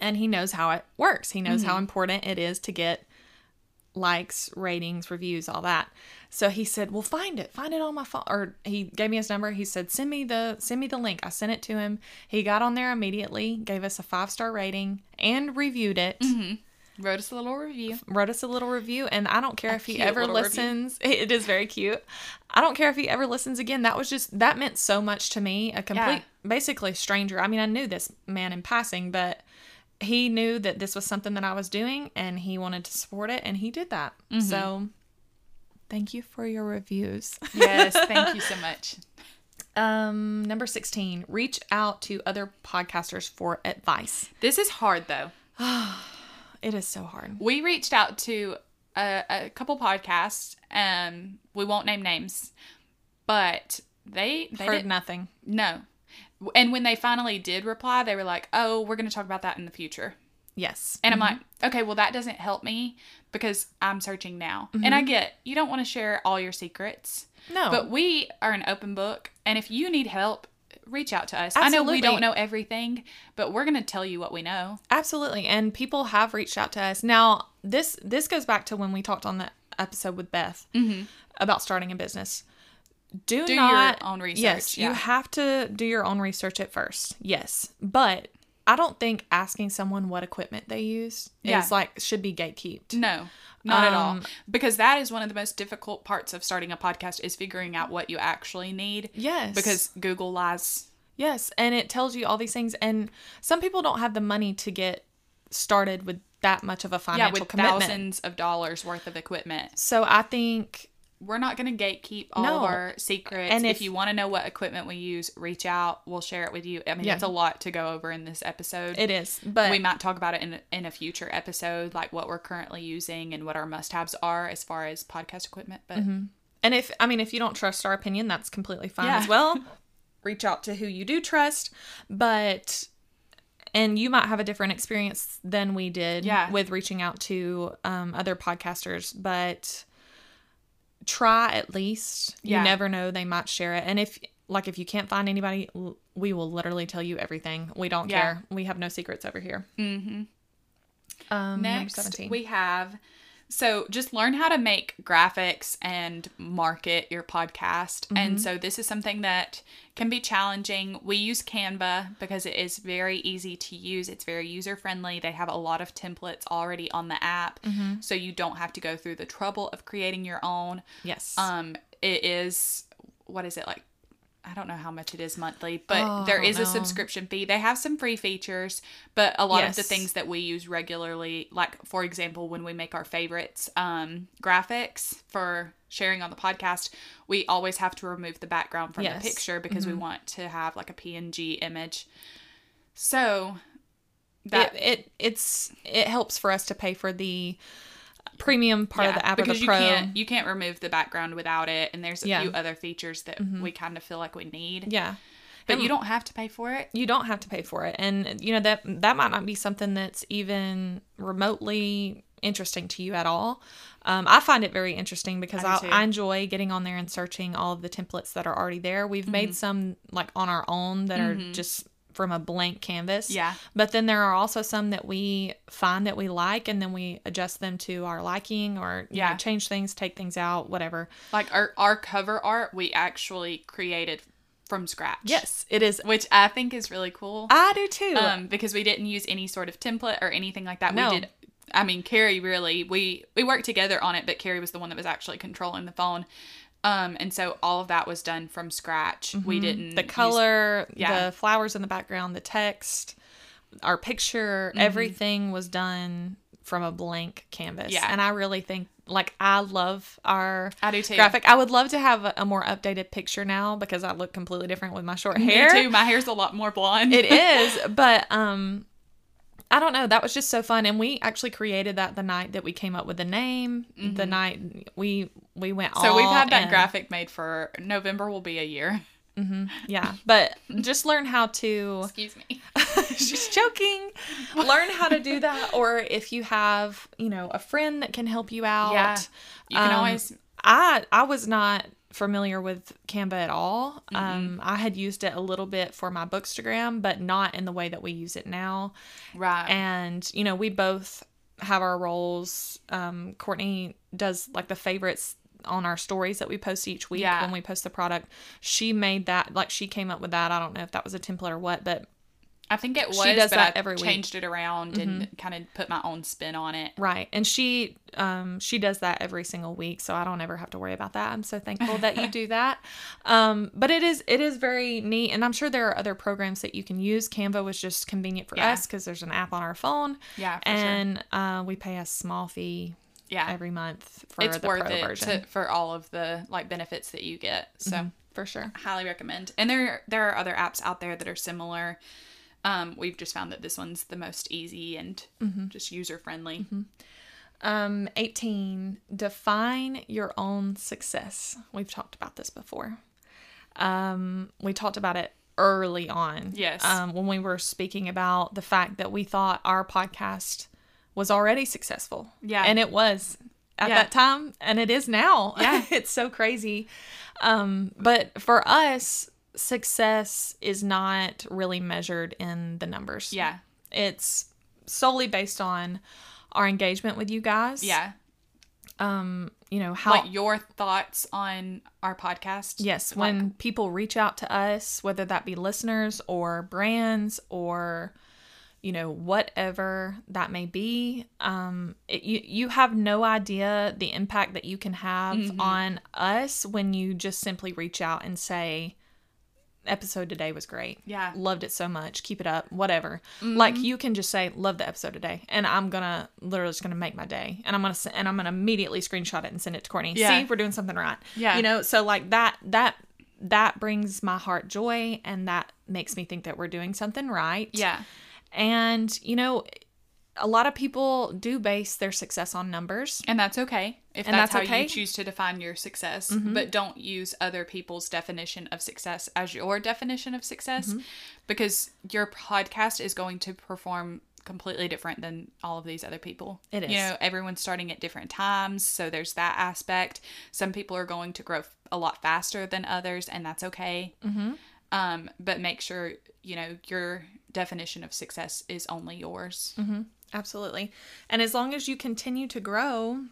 and he knows how it works. He knows how mm-hmm. important it is to get likes, ratings, reviews, all that. So he said, "Well, find it. Find it on my phone." Or he gave me his number. He said, "Send me the send me the link." I sent it to him. He got on there immediately, gave us a five star rating, and reviewed it. Mm-hmm. wrote us a little review. Wrote us a little review, and I don't care if he ever little review. listens. It is very cute. I don't care if he ever listens again. That was just that meant so much to me. A complete, basically stranger. I mean, I knew this man in passing, but he knew that this was something that I was doing, and he wanted to support it, and he did that. Mm-hmm. So, thank you for your reviews. Yes, thank you so much. Um, number 16, reach out to other podcasters for advice. This is hard though. It is so hard. We reached out to a, a couple podcasts. Um, we won't name names, but they they Heard nothing. no. And when they finally did reply, they were like, "Oh, we're going to talk about that in the future." Yes. And I'm mm-hmm. like, "Okay, well that doesn't help me because I'm searching now." And I mm-hmm. get you don't want to share all your secrets, No. but we are an open book, and if you need help, reach out to us. I know we don't know everything, but we're going to tell you what we know. Absolutely. And people have reached out to us. Now, this this goes back to when we talked on the episode with Beth mm-hmm. about starting a business. Do. Do your not own research, Yes, you have to do your own research at first. Yes. But I don't think asking someone what equipment they use Yeah. is like should be gatekept. No, not at all. Um, Because that is one of the most difficult parts of starting a podcast is figuring out what you actually need. Yes. Because Google lies. Yes, and it tells you all these things and some people don't have the money to get started with that much of a Yeah, financial with commitment. thousands of dollars worth of equipment. So I think we're not going to gatekeep all No. of our secrets. And if- if, you want to know what equipment we use, reach out. We'll share it with you. I mean, Yeah. it's a lot to go over in this episode. It is, but we might talk about it in, in a future episode, like what we're currently using and what our must haves are as far as podcast equipment. But And if I mean if you don't trust our opinion, that's completely fine Yeah. as well. Reach out to who you do trust, but and you might have a different experience than we did Yeah. with reaching out to um, other podcasters, but try at least. Yeah. You never know; they might share it. And if like if you can't find anybody, we will literally tell you everything. We don't Yeah. care. We have no secrets over here. Mm-hmm. Um, next, 17. we have so just learn how to make graphics and market your podcast. Mm-hmm. And so this is something that can be challenging. We use Canva because it is very easy to use. It's very user friendly. They have a lot of templates already on the app, Mm-hmm. so you don't have to go through the trouble of creating your own. yes. Um, it is what is it like? I don't know how much it is monthly, but Oh, there is know. a subscription fee. They have some free features, but a lot of the things that we use regularly, like for example, when we make our favorites um, graphics for sharing on the podcast, we always have to remove the background from Yes. the picture because we want to have like a PNG image. So that it, it it's it helps for us to pay for the premium part of the app because the you can't you can't remove the background without it, and there's a Yeah. Mm-hmm. few other features that we kind of feel like we need. yeah. But And- you don't have to pay for it. you don't have to pay for it and you know that that might not be something that's even remotely interesting to you at all um, i find it very interesting because I I. Enjoy getting on there and searching all of the templates that are already there we've Mm-hmm. made some like on our own that are just from a blank canvas Yeah. but then there are also some that we find that we like and then we adjust them to our liking or you Yeah. know, change things take things out whatever Like our our cover art, we actually created from scratch. yes it is which I think is really cool. i do too Um, because we didn't use any sort of template or anything like that. No. We did. I mean, Carrie really we we worked together on it, but Carrie was the one that was actually controlling the phone. Um, and so all of that was done from scratch. We didn't Mm-hmm. the use- color, yeah. the flowers in the background, the text, our picture, Mm-hmm. everything was done from a blank canvas. Yeah. And I really think like I love our I do too. graphic. I would love to have a, a more updated picture now because I look completely different with my short hair. Me too. My hair's a lot more blonde. It is, but um I don't know. That was just so fun, and we actually created that the night that we came up with the name. The night we we went. Mm-hmm. so we've had that in. graphic made for November. Will be a year. Yeah, but just learn how to. Excuse me. She's joking. Learn how to do that, or if you have, you know, a friend that can help you out. Yeah. You can Um, always I I was not familiar with Canva at all. Mm-hmm. Um, I had used it a little bit for my Bookstagram, but not in the way that we use it now. right. And you know, we both have our roles. Um, Courtney does like the favorites on our stories that we post each week Yeah. when we post the product. She made that like she came up with that. I don't know if that was a template or what, but I think it was, She does but that I every week. Mm-hmm. changed it around and kind of put my own spin on it. Right. And she um she does that every single week, so I don't ever have to worry about that. I'm so thankful that you do that. Um but it is it is very neat and I'm sure there are other programs that you can use. Canva was just convenient for Yeah. us cuz there's an app on our phone. Yeah, for sure. and uh we pay a small fee Yeah. every month for it's the worth pro it version. to, for all of the like benefits that you get. So for sure. highly recommend. And there there are other apps out there that are similar. Um, we've just found that this one's the most easy and Mm-hmm. just user friendly. Um 18 define your own success. We've talked about this before. Um we talked about it early on. Yes. Um when we were speaking about the fact that we thought our podcast was already successful. Yeah. And it was at Yeah. that time and it is now. Yeah. it's so crazy. Um but for us success is not really measured in the numbers. Yeah. It's solely based on our engagement with you guys. Yeah. Um, you know, how Like your thoughts on our podcast. yes, Like, when people reach out to us, whether that be listeners or brands or you know, whatever that may be, um, it, you you have no idea the impact that you can have Mm-hmm. on us when you just simply reach out and say, episode today was great. Yeah. Loved it so much. Keep it up. Whatever. Like mm-hmm. you can just say, love the episode today. And I'm gonna literally just gonna make my day. And I'm gonna and I'm gonna immediately screenshot it and send it to Courtney. Yeah. See, we're doing something right. Yeah. You know, so like that that that brings my heart joy and that makes me think that we're doing something right. Yeah. And, you know, a lot of people do base their success on numbers. And that's okay if And that's, that's how okay. you choose to define your success. But don't use other people's definition of success as your definition of success Mm-hmm. because your podcast is going to perform completely different than all of these other people. It You know, everyone's starting at different times, so there's that aspect. Some people are going to grow f- a lot faster than others, and that's okay. Mm-hmm. Um, but make sure you know your definition of success is only yours. Absolutely. And as long as you continue to grow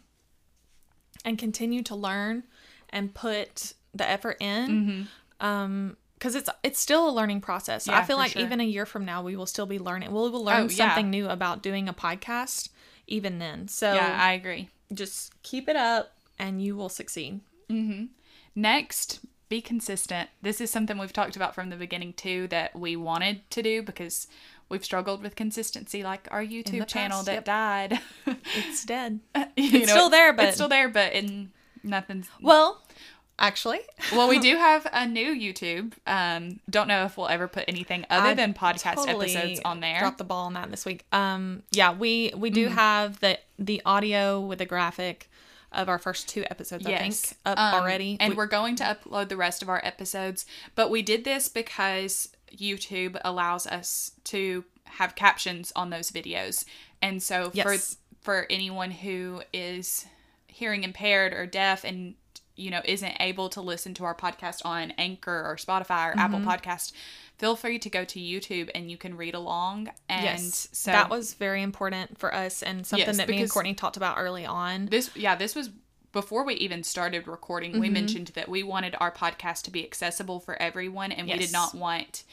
and continue to learn and put the effort in, um, because it's it's still a learning process. I Mm-hmm. Feel like sure. even a year from now, we will still be learning. We will learn Oh, yeah. something new about doing a podcast, even then. So Yeah, I agree. just keep it up, and you will succeed. Next, be consistent. This is something we've talked about from the beginning too that we wanted to do because we've struggled with consistency like our YouTube channel past, that yep. died. It's dead. it's still there, but- it's still there, but in nothing's Well, actually, well, we do have a new YouTube. Um, don't know if we'll ever put anything other I than podcast totally episodes on there. Dropped the ball on that this week. Um, yeah, we we do Mm-hmm. have the the audio with the graphic of our first two episodes. I think up Um, already. And we, are going to upload the rest of our episodes. But we did this because YouTube allows us to have captions on those videos. And so Yes. for for anyone who is hearing impaired or deaf and you know isn't able to listen to our podcast on Anchor or Spotify or Apple Mm-hmm. Podcast, feel free to go to YouTube and you can read along. And yes, so that was very important for us and something Yes, that me and Courtney talked about early on. this yeah this was before we even started recording Mm-hmm. we mentioned that we wanted our podcast to be accessible for everyone and we did not want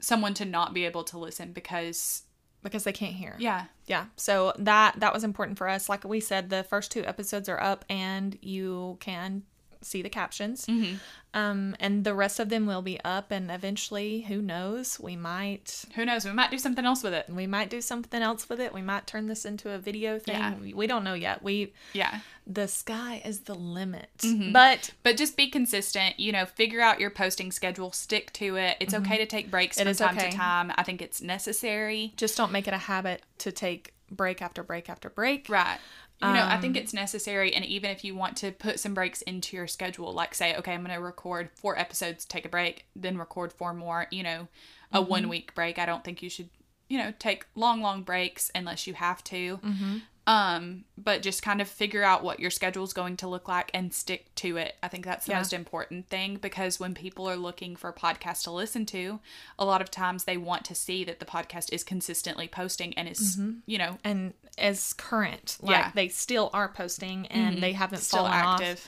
someone to not be able to listen because because they can't hear. yeah Yeah. So that that was important for us. Like we said, the first two episodes are up and you can see the captions. Mm-hmm. Um, and the rest of them will be up and eventually, who knows, we might who knows we might do something else with it we might do something else with it. We might turn this into a video thing. Yeah. We, we don't know yet. We yeah the sky is the limit. Mm-hmm. But but just be consistent you know figure out your posting schedule stick to it it's okay to take breaks Mm-hmm. It from time okay. to time i think it's necessary just don't make it a habit to take break after break after break. Right. You know, I Um, think it's necessary. And even if you want to put some breaks into your schedule, like say, okay, I'm going to record four episodes, take a break, then record four more, you know, a Mm-hmm. one week break. I don't think you should, you know, take long, long breaks unless you have to. Mm-hmm. Um, but just kind of figure out what your schedule is going to look like and stick to it. I think that's the Yeah. most important thing because when people are looking for a podcast to listen to, a lot of times they want to see that the podcast is consistently posting and is, you know, And as current, like Yeah. Mm-hmm. they still are posting and they haven't still fallen active.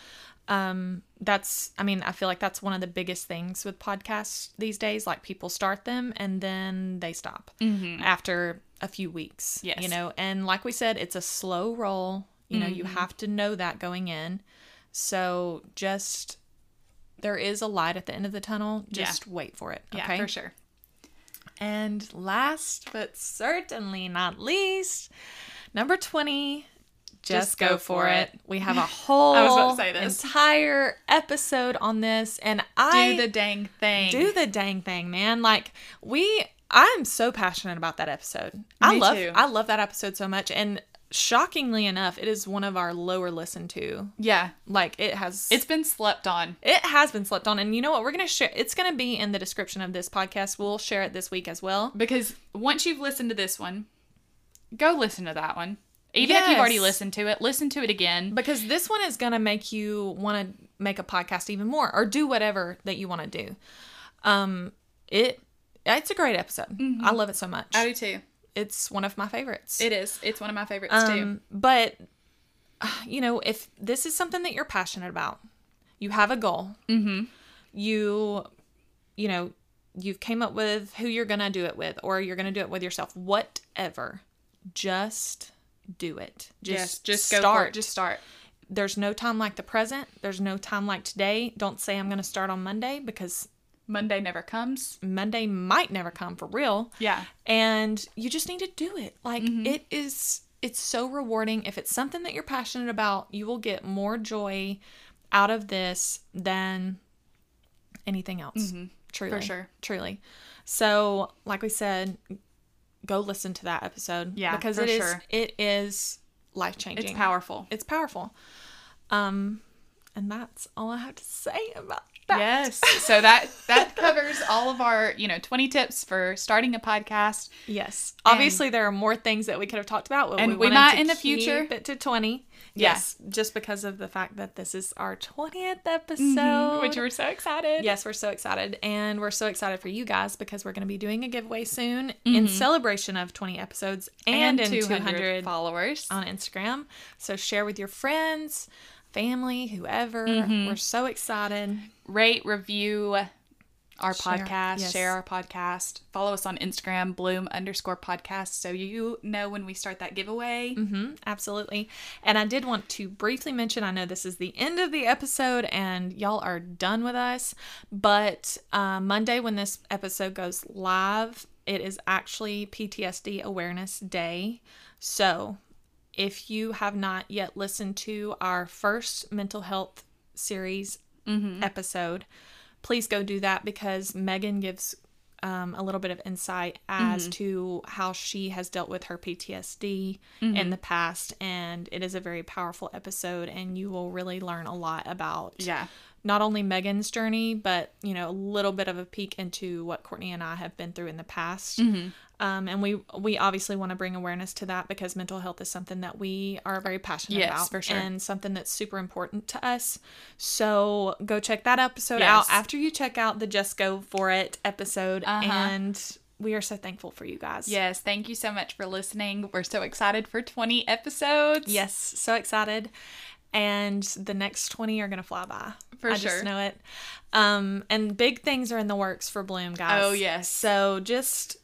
off. um that's i mean i feel like that's one of the biggest things with podcasts these days like people start them and then they stop after a few weeks. Yes. you know and like we said it's a slow roll you know you Mm-hmm. have to know that going in so just there is a light at the end of the tunnel Yeah. just wait for it Yeah, okay for sure. and last but certainly not least, number 20, just, go, for it. We have a whole was about to say this. entire episode on this and I Do the dang thing. do the dang thing, man. Like we I'm so passionate about that episode. I love too. I love that episode so much and shockingly enough, it is one of our lower listened to. yeah. Like it has It's been slept on. it has been slept on and you know what? We're going to share it's going to be in the description of this podcast. We'll share it this week as well. Because once you've listened to this one, go listen to that one. Even if you've already listened to it, listen to it again. because this one is going to make you want to make a podcast even more or do whatever that you want to do um it it's a great episode i love it so much I do too. it's one of my favorites It is. It's one of my favorites too. um but uh, you know if this is something that you're passionate about you have a goal mm-hmm. you you know you've came up with who you're gonna do it with or you're gonna do it with yourself whatever just do it just Yes, just go start. Just start. there's no time like the present. There's no time like today. Don't say I'm going to start on Monday because Monday never comes. Monday might never come for real. Yeah. And you just need to do it. Like it is it's so rewarding. If it's something that you're passionate about, you will get more joy out of this than anything else. Truly. For sure. Truly. So, like we said, go listen to that episode. Yeah, Because it is sure. it is life changing. It's powerful. It's powerful. Um and that's all I have to say about that. Yes. So that that covers all of our, you know, 20 tips for starting a podcast. Yes. Obviously, there are more things that we could have talked about, but And we wanted might to in the keep future. it to twenty. Yeah. Yes, just because of the fact that this is our twentieth mm-hmm. episode, Which we're so excited. yes, we're so excited, and we're so excited for you guys because we're going to be doing a giveaway soon in mm-hmm. celebration of twenty episodes and, And, in 200, two hundred followers. on Instagram. So share with your friends, family, whoever. We're so excited. Rate, review our Share, podcast, yes. share our podcast. Follow us on Instagram, bloom underscore podcast, so you know when we start that giveaway. hmm absolutely. And I did want to briefly mention I know this is the end of the episode and y'all are done with us, but uh, Monday, when this episode goes live, it is actually PTSD Awareness Day. So if you have not yet listened to our first mental health series mm-hmm. episode, please go do that because Megan gives um, a little bit of insight as mm-hmm. to how she has dealt with her PTSD in mm-hmm. the past. And it is a very powerful episode, and you will really learn a lot about Yeah. Not only Megan's journey, but you know a little bit of a peek into what Courtney and I have been through in the past. Um, and we we obviously want to bring awareness to that because mental health is something that we are very passionate Yes, about, for sure. and something that's super important to us. So go check that episode out after you check out the Just Go for It episode, Uh-huh. and we are so thankful for you guys. Yes. Thank you so much for listening. We're so excited for 20 episodes. Yes, so excited. And the next 20 are going to fly by. For I sure. just know it. Um, and big things are in the works for Bloom, guys. Oh, yes. So just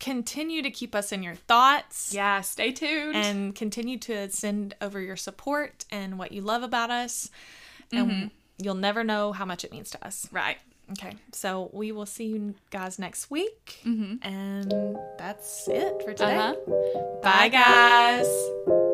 continue to keep us in your thoughts. Yeah. Stay tuned. And continue to send over your support and what you love about us. And Mm-hmm. you'll never know how much it means to us. right. Okay. So we will see you guys next week. Mm-hmm. And that's it for today. Uh-huh. Bye, guys.